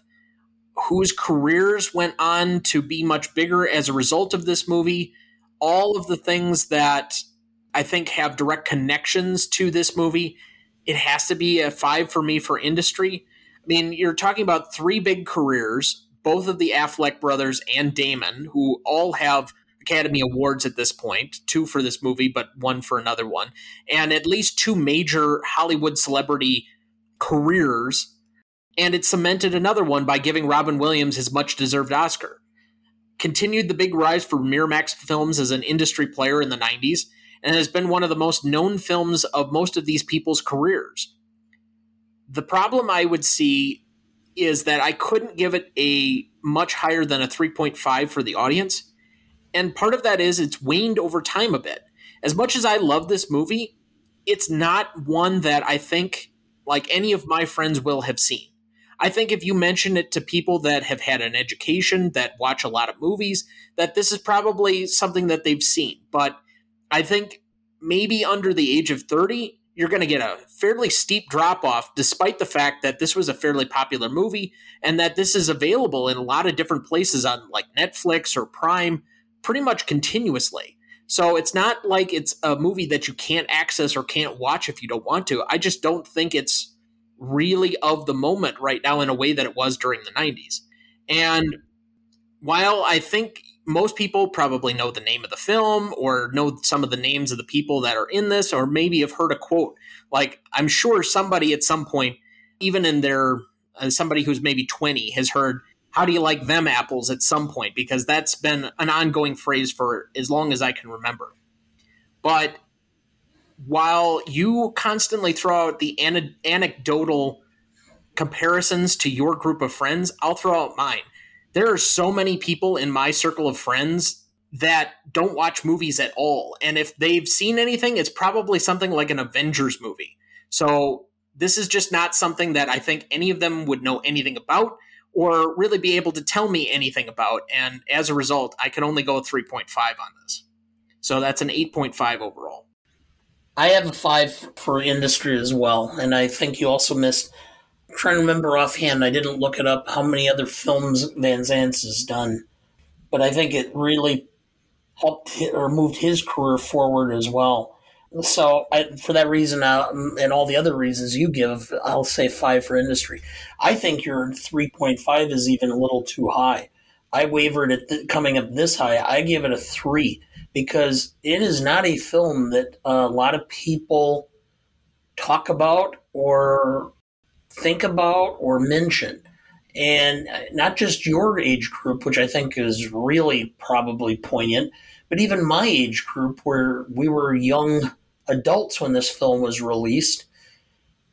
whose careers went on to be much bigger as a result of this movie, all of the things that I think have direct connections to this movie, it has to be a five for me for industry. I mean, you're talking about three big careers, both of the Affleck brothers and Damon, who all have Academy Awards at this point, two for this movie, but one for another one, and at least two major Hollywood celebrity careers. And it cemented another one by giving Robin Williams his much deserved Oscar. Continued the big rise for Miramax Films as an industry player in the 90s, and has been one of the most known films of most of these people's careers. The problem I would see is that I couldn't give it a much higher than a 3.5 for the audience. And part of that is it's waned over time a bit. As much as I love this movie, it's not one that I think like any of my friends will have seen. I think if you mention it to people that have had an education, that watch a lot of movies, that this is probably something that they've seen. But I think maybe under the age of 30, you're going to get a fairly steep drop off, despite the fact that this was a fairly popular movie and that this is available in a lot of different places on like Netflix or Prime pretty much continuously. So it's not like it's a movie that you can't access or can't watch if you don't want to. I just don't think it's really of the moment right now in a way that it was during the 90s. And while I think most people probably know the name of the film or know some of the names of the people that are in this, or maybe have heard a quote. Like, I'm sure somebody at some point, even in their, uh, somebody who's maybe 20, has heard, How do you like them apples at some point? Because that's been an ongoing phrase for as long as I can remember. But while you constantly throw out the an- anecdotal comparisons to your group of friends, I'll throw out mine there are so many people in my circle of friends that don't watch movies at all. And if they've seen anything, it's probably something like an Avengers movie. So this is just not something that I think any of them would know anything about or really be able to tell me anything about. And as a result, I can only go 3.5 on this. So that's an 8.5 overall. I have a five for industry as well, and I think you also missed. I'm trying to remember offhand, I didn't look it up how many other films Van Sant has done, but I think it really helped or moved his career forward as well. So, I, for that reason uh, and all the other reasons you give, I'll say five for industry. I think your 3.5 is even a little too high. I wavered at coming up this high. I give it a three because it is not a film that a lot of people talk about or think about or mention. And not just your age group, which I think is really probably poignant, but even my age group, where we were young adults when this film was released,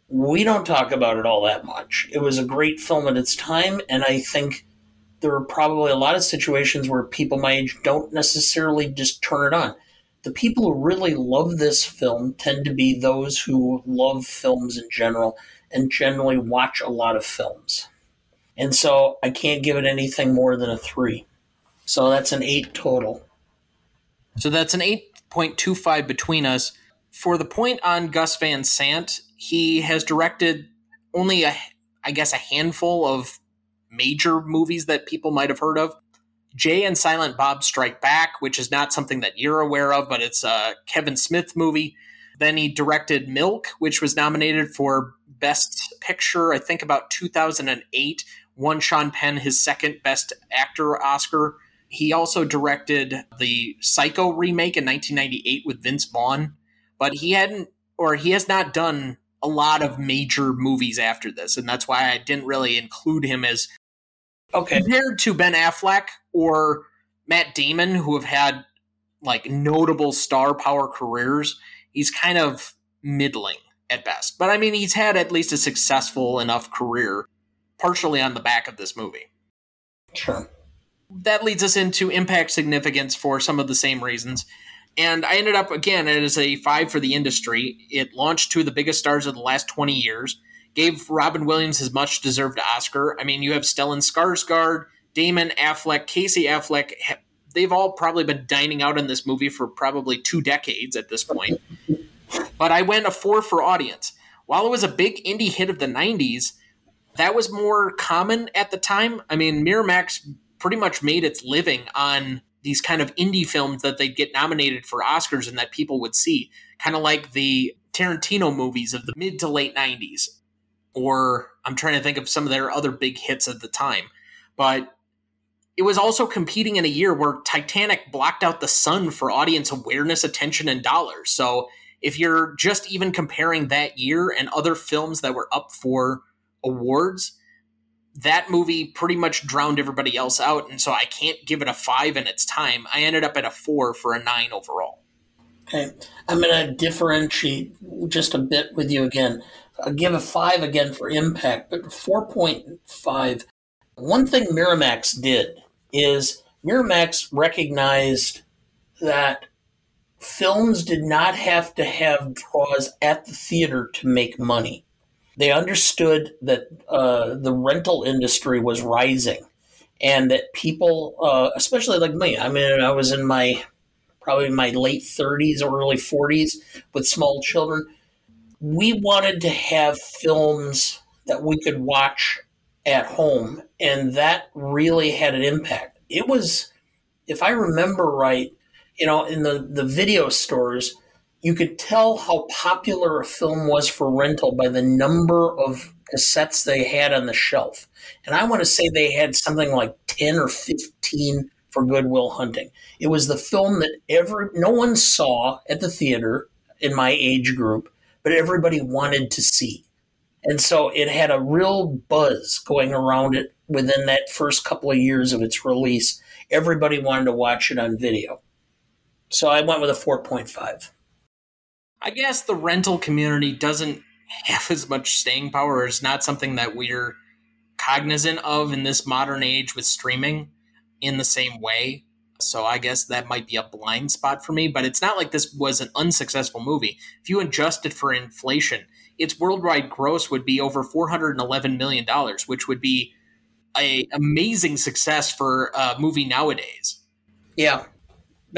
we don't talk about it all that much. It was a great film at its time, and I think there are probably a lot of situations where people my age don't necessarily just turn it on. The people who really love this film tend to be those who love films in general and generally watch a lot of films. And so I can't give it anything more than a three. So that's an eight total. So that's an 8.25 between us. For the point on Gus Van Sant, he has directed only a, I guess, a handful of major movies that people might have heard of. Jay and Silent Bob Strike Back, which is not something that you're aware of, but it's a Kevin Smith movie. Then he directed Milk, which was nominated for Best Picture, I think about 2008. Won Sean Penn his second Best Actor Oscar. He also directed the Psycho remake in 1998 with Vince Vaughn, but he hadn't, or he has not done a lot of major movies after this, and that's why I didn't really include him as okay compared to Ben Affleck or Matt Damon, who have had like notable star power careers. He's kind of middling at best, but I mean, he's had at least a successful enough career, partially on the back of this movie. Sure. That leads us into impact significance for some of the same reasons. And I ended up again as a five for the industry. It launched two of the biggest stars of the last 20 years, gave Robin Williams his much deserved Oscar. I mean, you have Stellan Skarsgård, Damon Affleck, Casey Affleck. They've all probably been dining out in this movie for probably two decades at this point. but I went a four for audience. While it was a big indie hit of the 90s, that was more common at the time. I mean, Miramax pretty much made its living on these kind of indie films that they'd get nominated for Oscars and that people would see, kind of like the Tarantino movies of the mid to late 90s. Or I'm trying to think of some of their other big hits at the time. But it was also competing in a year where Titanic blocked out the sun for audience awareness, attention, and dollars. So if you're just even comparing that year and other films that were up for awards, that movie pretty much drowned everybody else out, and so I can't give it a five in its time. I ended up at a four for a nine overall. Okay, I'm going to differentiate just a bit with you again. I'll give a five again for impact, but 4.5. One thing Miramax did is Miramax recognized that films did not have to have draws at the theater to make money. They understood that uh, the rental industry was rising and that people, uh, especially like me, I mean, I was in my probably my late 30s or early 40s with small children. We wanted to have films that we could watch at home, and that really had an impact. It was, if I remember right, you know, in the, the video stores, you could tell how popular a film was for rental by the number of cassettes they had on the shelf. And I want to say they had something like 10 or 15 for Good Will Hunting. It was the film that ever no one saw at the theater in my age group, but everybody wanted to see. And so it had a real buzz going around it within that first couple of years of its release. Everybody wanted to watch it on video. So I went with a 4.5. I guess the rental community doesn't have as much staying power, is not something that we're cognizant of in this modern age with streaming in the same way. So I guess that might be a blind spot for me, but it's not like this was an unsuccessful movie. If you adjusted for inflation, its worldwide gross would be over 411 million dollars, which would be a amazing success for a movie nowadays. Yeah,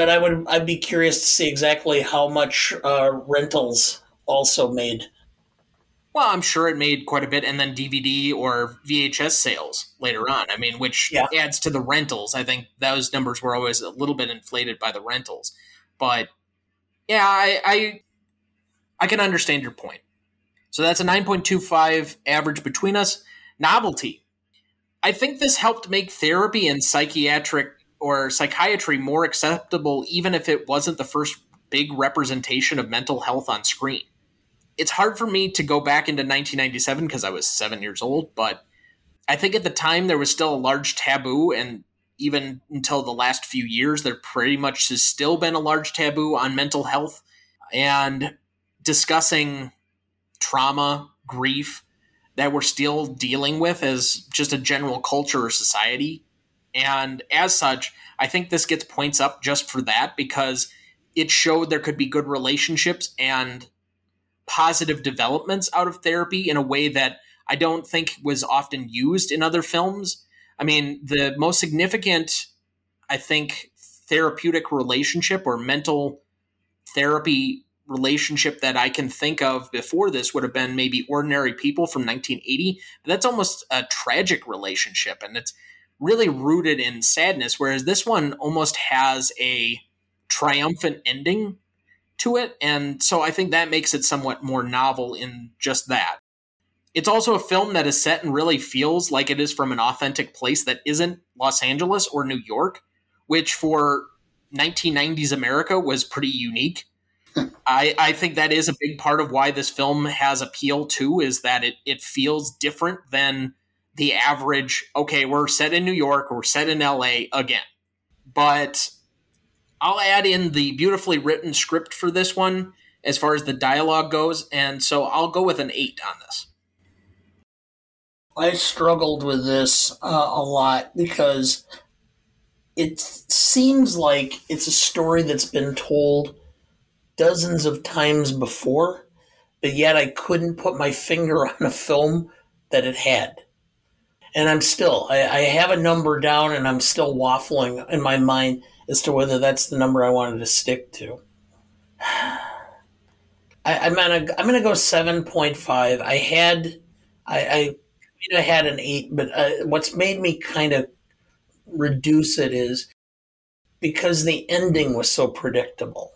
but I would I'd be curious to see exactly how much uh, rentals also made. Well, I'm sure it made quite a bit, and then DVD or VHS sales later on. I mean, which yeah. adds to the rentals. I think those numbers were always a little bit inflated by the rentals, but yeah, I I, I can understand your point. So that's a 9.25 average between us. Novelty. I think this helped make therapy and psychiatric or psychiatry more acceptable, even if it wasn't the first big representation of mental health on screen. It's hard for me to go back into 1997 because I was seven years old, but I think at the time there was still a large taboo, and even until the last few years, there pretty much has still been a large taboo on mental health and discussing trauma, grief that we're still dealing with as just a general culture or society. And as such, I think this gets points up just for that because it showed there could be good relationships and positive developments out of therapy in a way that I don't think was often used in other films. I mean, the most significant, I think, therapeutic relationship or mental therapy relationship that I can think of before this would have been maybe Ordinary People from 1980. But that's almost a tragic relationship, and it's really rooted in sadness. Whereas this one almost has a triumphant ending to it, and so I think that makes it somewhat more novel in just that. It's also a film that is set and really feels like it is from an authentic place that isn't Los Angeles or New York, which for 1990s America was pretty unique I, I think that is a big part of why this film has appeal too, is that it, it feels different than the average, okay, we're set in New York, we're set in LA again. But I'll add in the beautifully written script for this one as far as the dialogue goes, and so I'll go with an eight on this. I struggled with this uh, a lot because it seems like it's a story that's been told dozens of times before, but yet I couldn't put my finger on a film that it had. And I'm still, I, I have a number down and I'm still waffling in my mind as to whether that's the number I wanted to stick to. I, am gonna I'm gonna go seven point five. I had I, I, mean, I had an eight, but uh, what's made me kind of reduce it is because the ending was so predictable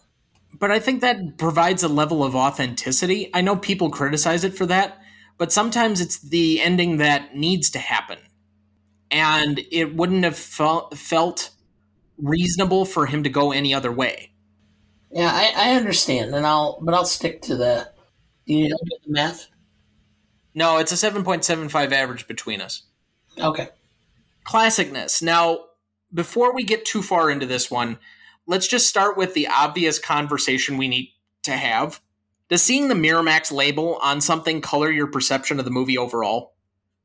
but I think that provides a level of authenticity. I know people criticize it for that, but sometimes it's the ending that needs to happen. And it wouldn't have felt reasonable for him to go any other way. Yeah, I, I understand, and I'll but I'll stick to the. Do you know the math? No, it's a seven point seven five average between us. Okay. Classicness. Now, before we get too far into this one, let's just start with the obvious conversation we need to have. Does seeing the Miramax label on something color your perception of the movie overall?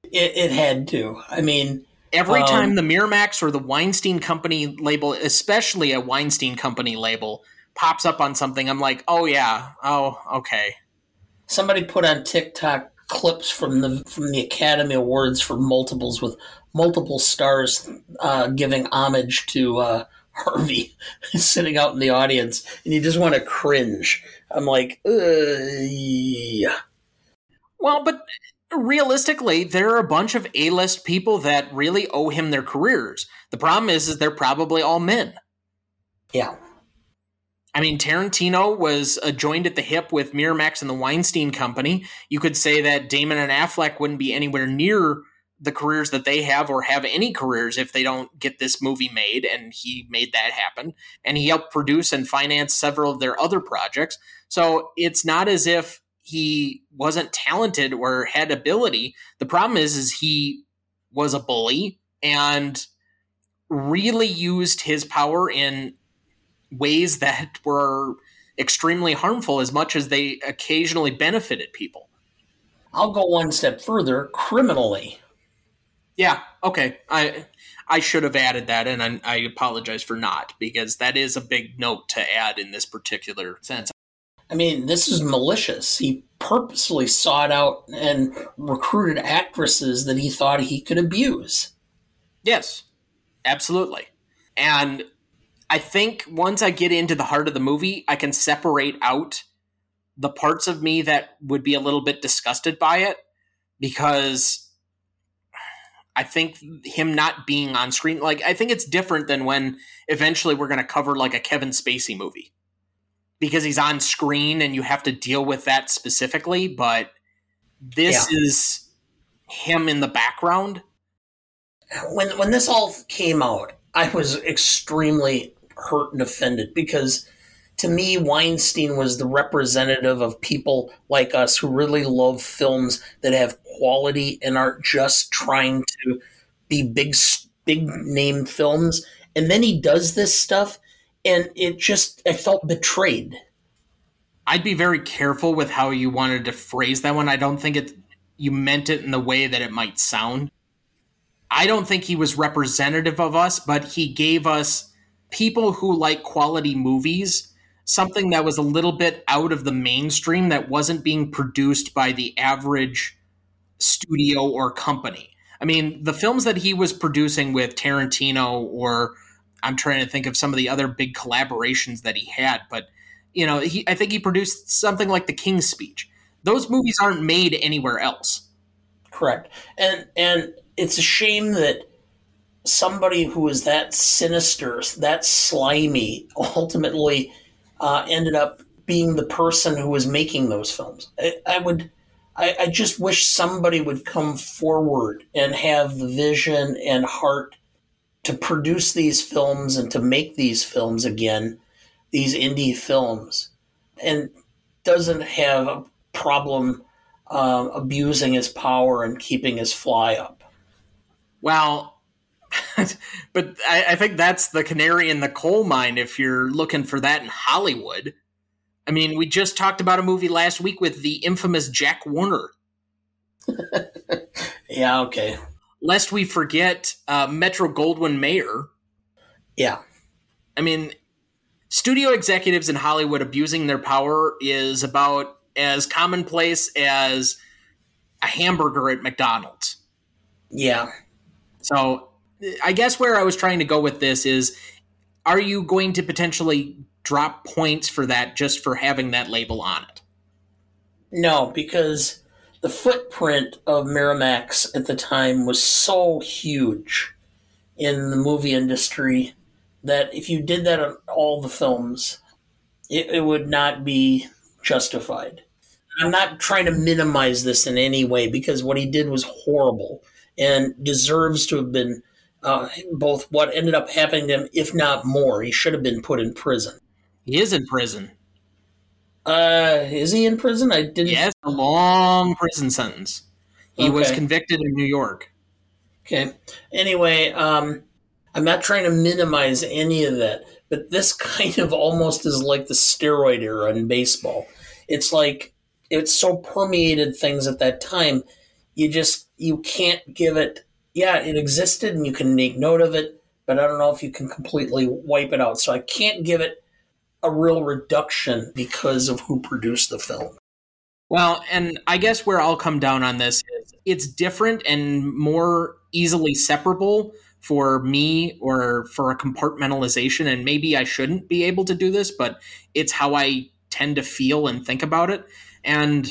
It, it had to. I mean, every um, time the Miramax or the Weinstein Company label, especially a Weinstein Company label, pops up on something, I'm like, oh yeah, oh okay. Somebody put on TikTok clips from the from the Academy Awards for multiples with multiple stars uh, giving homage to uh, Harvey sitting out in the audience, and you just want to cringe. I'm like, yeah. Well, but realistically, there are a bunch of A-list people that really owe him their careers. The problem is, is they're probably all men. Yeah. I mean, Tarantino was uh, joined at the hip with Miramax and the Weinstein Company. You could say that Damon and Affleck wouldn't be anywhere near the careers that they have or have any careers if they don't get this movie made and he made that happen. And he helped produce and finance several of their other projects. So it's not as if he wasn't talented or had ability. The problem is is he was a bully and really used his power in ways that were extremely harmful as much as they occasionally benefited people. I'll go one step further criminally yeah. Okay. I I should have added that, and I, I apologize for not because that is a big note to add in this particular sense. I mean, this is malicious. He purposely sought out and recruited actresses that he thought he could abuse. Yes, absolutely. And I think once I get into the heart of the movie, I can separate out the parts of me that would be a little bit disgusted by it because I think him not being on screen, like, I think it's different than when eventually we're going to cover like a Kevin Spacey movie because he's on screen and you have to deal with that specifically. But this yeah. is him in the background. When when this all came out, I was extremely hurt and offended because to me, Weinstein was the representative of people like us who really love films that have quality and aren't just trying to be big, big name films. And then he does this stuff, and it just, I felt betrayed. I'd be very careful with how you wanted to phrase that one. I don't think it, you meant it in the way that it might sound. I don't think he was representative of us, but he gave us people who like quality movies something that was a little bit out of the mainstream that wasn't being produced by the average studio or company. I mean, the films that he was producing with Tarantino or I'm trying to think of some of the other big collaborations that he had, but you know, he I think he produced something like The King's Speech. Those movies aren't made anywhere else. Correct. And and it's a shame that somebody who is that sinister, that slimy, ultimately uh, ended up being the person who was making those films. I, I would, I, I, just wish somebody would come forward and have the vision and heart to produce these films and to make these films again, these indie films, and doesn't have a problem uh, abusing his power and keeping his fly up. Well, but I, I, think that's the canary in the coal mine if you're looking for that in Hollywood. I mean, we just talked about a movie last week with the infamous Jack Warner. yeah, okay. Lest we forget uh, Metro Goldwyn Mayer. Yeah. I mean, studio executives in Hollywood abusing their power is about as commonplace as a hamburger at McDonald's. Yeah. So I guess where I was trying to go with this is are you going to potentially drop points for that just for having that label on it? No, because the footprint of Miramax at the time was so huge in the movie industry that if you did that on all the films, it, it would not be justified. I'm not trying to minimize this in any way because what he did was horrible and deserves to have been uh, both what ended up happening to him, if not more. He should have been put in prison. He is in prison. Uh, is he in prison? I didn't. Yes, a long prison sentence. He okay. was convicted in New York. Okay. Anyway, um, I'm not trying to minimize any of that, but this kind of almost is like the steroid era in baseball. It's like it's so permeated things at that time. You just you can't give it yeah, it existed and you can make note of it, but I don't know if you can completely wipe it out. So I can't give it a real reduction because of who produced the film. Well, and I guess where I'll come down on this is it's different and more easily separable for me or for a compartmentalization. And maybe I shouldn't be able to do this, but it's how I tend to feel and think about it. And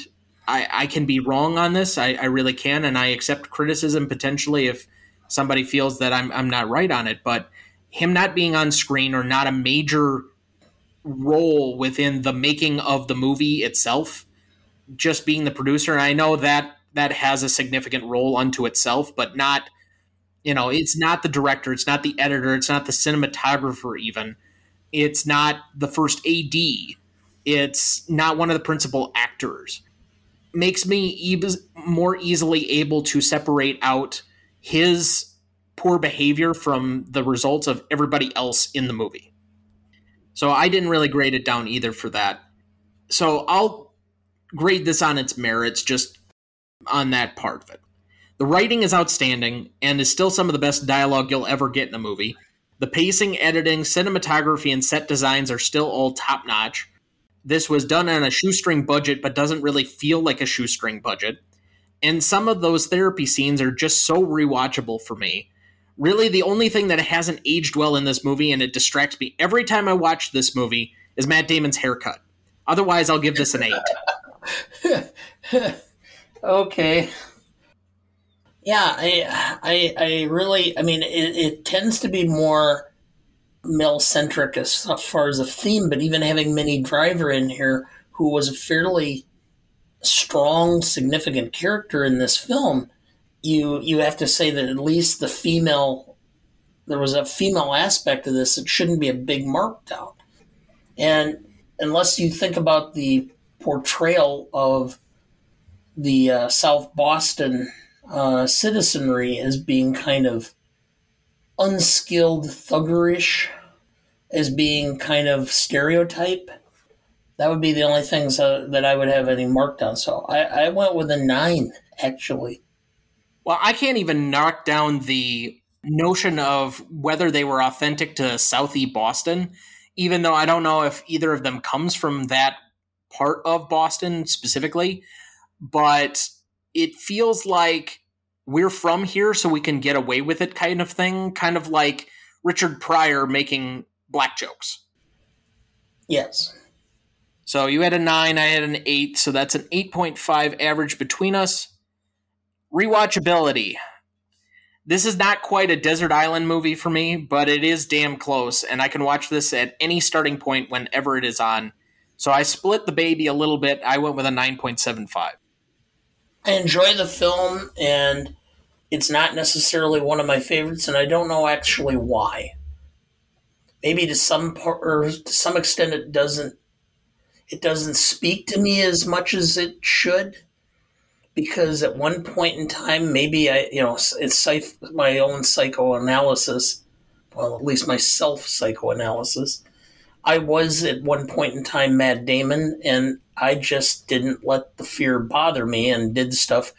I, I can be wrong on this. I, I really can, and I accept criticism potentially if somebody feels that I'm I'm not right on it. But him not being on screen or not a major role within the making of the movie itself, just being the producer, and I know that that has a significant role unto itself, but not you know, it's not the director, it's not the editor, it's not the cinematographer even. It's not the first AD. It's not one of the principal actors makes me e- more easily able to separate out his poor behavior from the results of everybody else in the movie. So I didn't really grade it down either for that. So I'll grade this on its merits just on that part of it. The writing is outstanding and is still some of the best dialogue you'll ever get in a movie. The pacing, editing, cinematography, and set designs are still all top notch. This was done on a shoestring budget, but doesn't really feel like a shoestring budget. And some of those therapy scenes are just so rewatchable for me. Really, the only thing that hasn't aged well in this movie, and it distracts me every time I watch this movie, is Matt Damon's haircut. Otherwise, I'll give this an eight. okay. Yeah, I, I, I really, I mean, it, it tends to be more male centric as far as a theme, but even having Minnie Driver in here, who was a fairly strong, significant character in this film, you you have to say that at least the female there was a female aspect of this that shouldn't be a big markdown. And unless you think about the portrayal of the uh, South Boston uh, citizenry as being kind of unskilled, thuggerish, as being kind of stereotype, that would be the only things uh, that I would have any marked on. So I, I went with a nine, actually. Well, I can't even knock down the notion of whether they were authentic to Southie Boston, even though I don't know if either of them comes from that part of Boston specifically. But it feels like we're from here, so we can get away with it, kind of thing. Kind of like Richard Pryor making black jokes. Yes. So you had a nine, I had an eight, so that's an 8.5 average between us. Rewatchability. This is not quite a desert island movie for me, but it is damn close, and I can watch this at any starting point whenever it is on. So I split the baby a little bit. I went with a 9.75. I enjoy the film, and it's not necessarily one of my favorites, and I don't know actually why. Maybe to some part, or to some extent, it doesn't it doesn't speak to me as much as it should because at one point in time, maybe I, you know, it's my own psychoanalysis, well, at least my self psychoanalysis. I was at one point in time Matt Damon, and I just didn't let the fear bother me and did stuff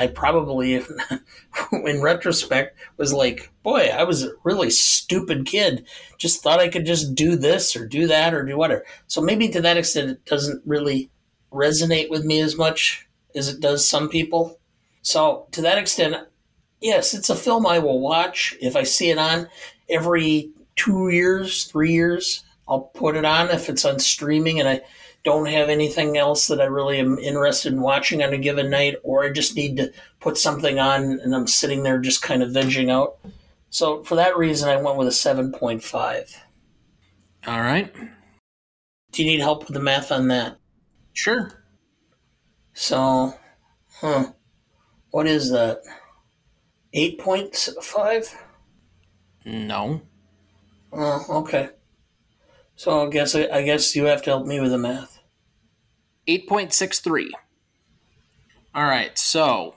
I probably, in retrospect, was like, boy, I was a really stupid kid. Just thought I could just do this or do that or do whatever. So maybe to that extent, it doesn't really resonate with me as much as it does some people. So to that extent, yes, it's a film I will watch if I see it on every two years, three years. I'll put it on if it's on streaming and I don't have anything else that I really am interested in watching on a given night, or I just need to put something on and I'm sitting there just kind of vegging out. So for that reason, I went with a 7.5. All right. Do you need help with the math on that? Sure. So, huh. What is that? 8.5? No. Oh, okay. So I guess I guess you have to help me with the math. 8.63. All right, so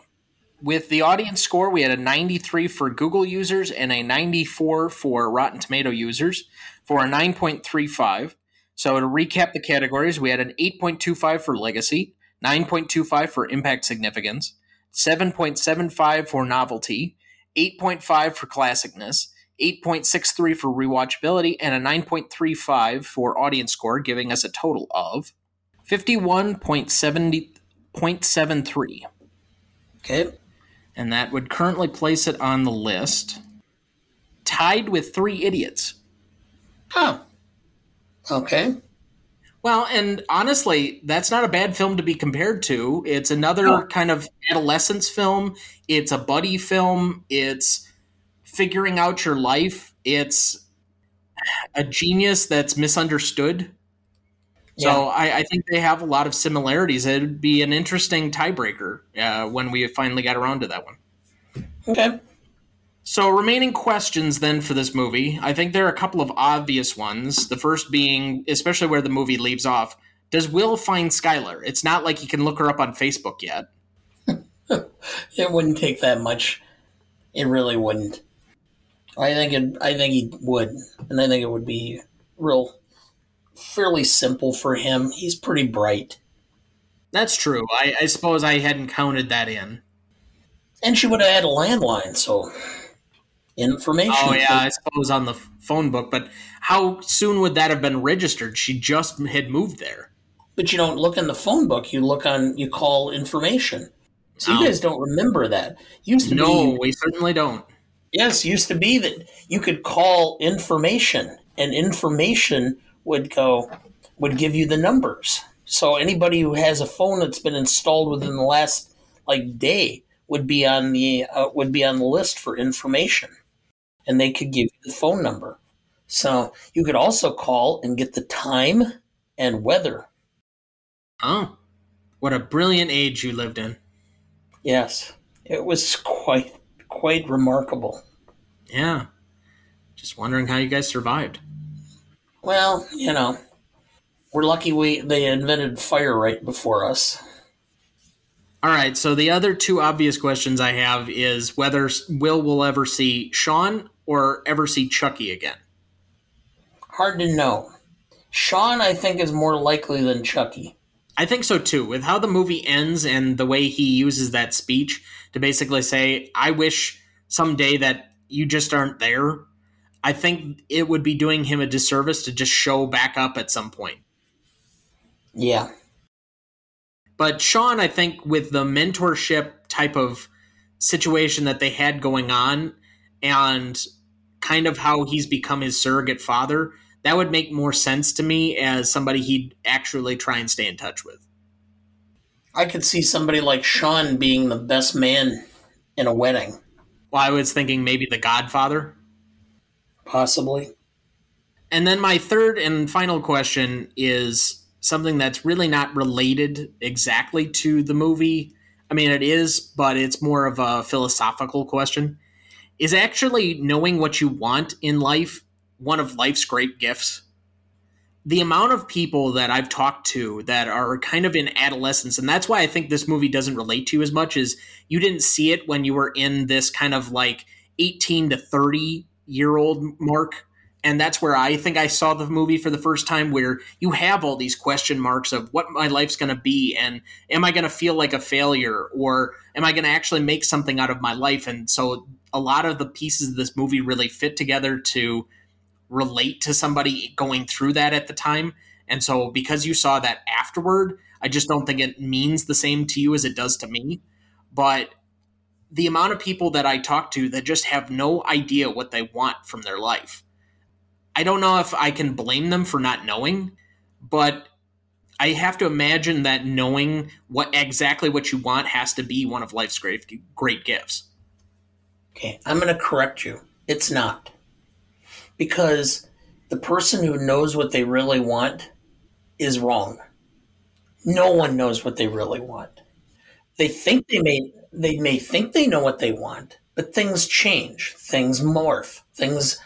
with the audience score, we had a 93 for Google users and a 94 for Rotten Tomato users for a 9.35. So to recap the categories, we had an 8.25 for legacy, 9.25 for impact significance, 7.75 for novelty, 8.5 for classicness, 8.63 for rewatchability, and a 9.35 for audience score, giving us a total of 51.73. Okay. And that would currently place it on the list, tied with Three Idiots. Oh. Okay. Well, and honestly, that's not a bad film to be compared to. It's another oh. kind of adolescence film. It's a buddy film. It's figuring out your life. It's a genius that's misunderstood. Yeah. So I, I, think they have a lot of similarities. It'd be an interesting tiebreaker uh, when we finally got around to that one. Okay. So remaining questions then for this movie, I think there are a couple of obvious ones. The first being, especially where the movie leaves off, does Will find Skylar? It's not like he can look her up on Facebook yet. it wouldn't take that much. It really wouldn't. I think it. I think he would, and I think it would be real, fairly simple for him. He's pretty bright. That's true. I, I suppose I hadn't counted that in. And she would have had a landline, so information. Oh yeah, I suppose on the phone book. But how soon would that have been registered? She just had moved there. But you don't look in the phone book. You look on. You call information. So you guys don't remember that. Used to no, be, we certainly don't Yes, used to be that you could call information and information would go would give you the numbers. So anybody who has a phone that's been installed within the last like day would be on the uh, would be on the list for information, and they could give you the phone number. So you could also call and get the time and weather. Oh, what a brilliant age you lived in. Yes, it was quite quite remarkable. Yeah, just wondering how you guys survived. Well, you know, we're lucky we they invented fire right before us. All right, so the other two obvious questions I have is whether Will will ever see Sean or ever see Chucky again. Hard to know. Sean, I think, is more likely than Chucky. I think so too. With how the movie ends and the way he uses that speech to basically say, I wish someday that you just aren't there, I think it would be doing him a disservice to just show back up at some point. Yeah. But Sean, I think, with the mentorship type of situation that they had going on and kind of how he's become his surrogate father, that would make more sense to me as somebody he'd actually try and stay in touch with. I could see somebody like Sean being the best man in a wedding. Well, I was thinking maybe the Godfather. Possibly. And then my third and final question is something that's really not related exactly to the movie. I mean, it is, but it's more of a philosophical question. Is actually knowing what you want in life one of life's great gifts? The amount of people that I've talked to that are kind of in adolescence, and that's why I think this movie doesn't relate to you as much, is you didn't see it when you were in this kind of like 18 to 30 year old mark and that's where I think I saw the movie for the first time where you have all these question marks of what my life's going to be and am I going to feel like a failure or am I going to actually make something out of my life? And so a lot of the pieces of this movie really fit together to relate to somebody going through that at the time and so because you saw that afterward I just don't think it means the same to you as it does to me but the amount of people that I talk to that just have no idea what they want from their life I don't know if I can blame them for not knowing, but I have to imagine that knowing what exactly what you want has to be one of life's great great gifts. Okay, I'm going to correct you. It's not. Because the person who knows what they really want is wrong. No one knows what they really want. They think they may they may think they know what they want, but things change, things morph, things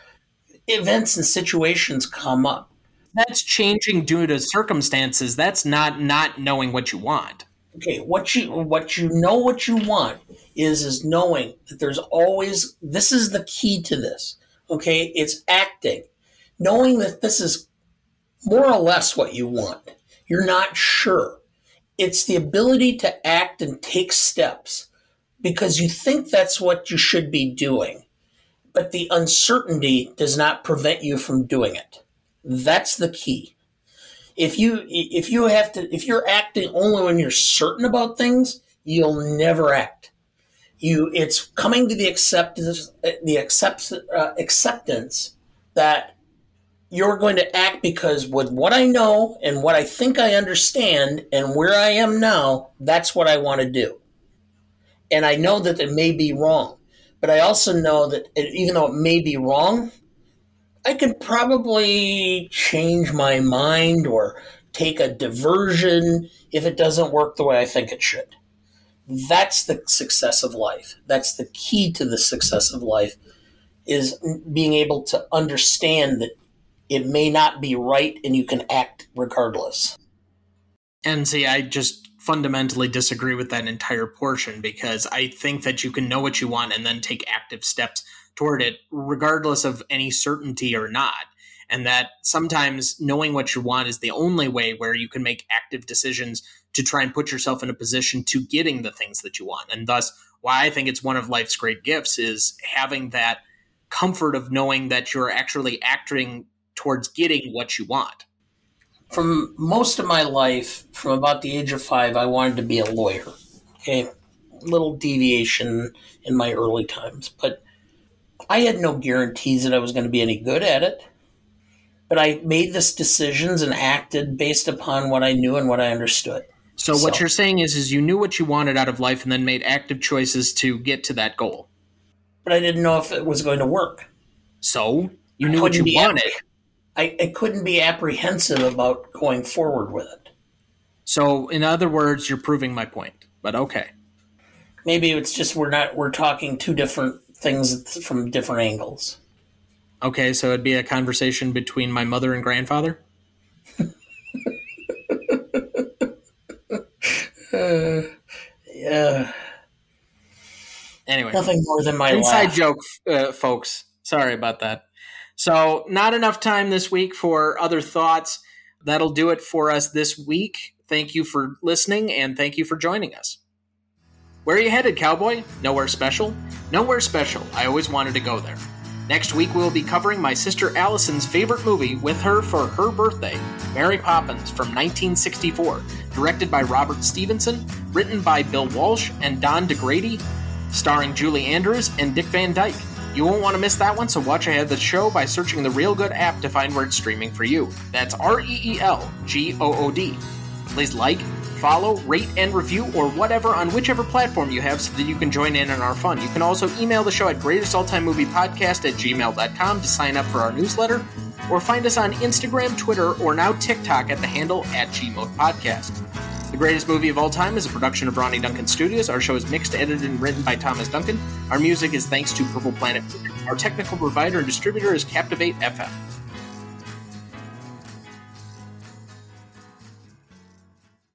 events and situations come up. That's changing due to circumstances. That's not not knowing what you want. Okay, what you what you know what you want is is knowing that there's always this is the key to this. Okay, it's acting. Knowing that this is more or less what you want. You're not sure. It's the ability to act and take steps because you think that's what you should be doing but the uncertainty does not prevent you from doing it. That's the key. If you if you have to if you're acting only when you're certain about things, you'll never act. You it's coming to the acceptance the accept, uh, acceptance that you're going to act because with what I know and what I think I understand and where I am now, that's what I want to do. And I know that it may be wrong. But I also know that it, even though it may be wrong, I can probably change my mind or take a diversion if it doesn't work the way I think it should. That's the success of life. That's the key to the success of life is being able to understand that it may not be right and you can act regardless. And see, I just fundamentally disagree with that entire portion because I think that you can know what you want and then take active steps toward it, regardless of any certainty or not. And that sometimes knowing what you want is the only way where you can make active decisions to try and put yourself in a position to getting the things that you want. And thus, why I think it's one of life's great gifts is having that comfort of knowing that you're actually acting towards getting what you want from most of my life, from about the age of five, I wanted to be a lawyer. Okay, little deviation in my early times, but I had no guarantees that I was going to be any good at it. But I made this decisions and acted based upon what I knew and what I understood. So, so what you're saying is is you knew what you wanted out of life and then made active choices to get to that goal. But I didn't know if it was going to work. So, you knew what you wanted. I, I couldn't be apprehensive about going forward with it. So, in other words, you're proving my point. But okay. Maybe it's just we're not we're talking two different things from different angles. Okay, so it'd be a conversation between my mother and grandfather. Uh, yeah. Anyway, nothing more than my inside laugh. joke, uh, folks. Sorry about that. So, not enough time this week for other thoughts. That'll do it for us this week. Thank you for listening and thank you for joining us. Where are you headed, cowboy? Nowhere special? Nowhere special. I always wanted to go there. Next week, we will be covering my sister Allison's favorite movie with her for her birthday, Mary Poppins from 1964, directed by Robert Stevenson, written by Bill Walsh and Don DaGradi, starring Julie Andrews and Dick Van Dyke. You won't want to miss that one, so watch ahead of the show by searching the Reelgood app to find where it's streaming for you. That's R E E L G O O D. Please like, follow, rate, and review, or whatever on whichever platform you have so that you can join in on our fun. You can also email the show at greatestalltimemoviepodcast at gmail.com to sign up for our newsletter, or find us on Instagram, Twitter, or now TikTok at the handle at gmoatpodcast. The Greatest Movie of All Time is a production of Ronny Duncan Studios. Our show is mixed, edited, and written by Thomas Duncan. Our music is thanks to Purple Planet. Our technical provider and distributor is Captivate FM.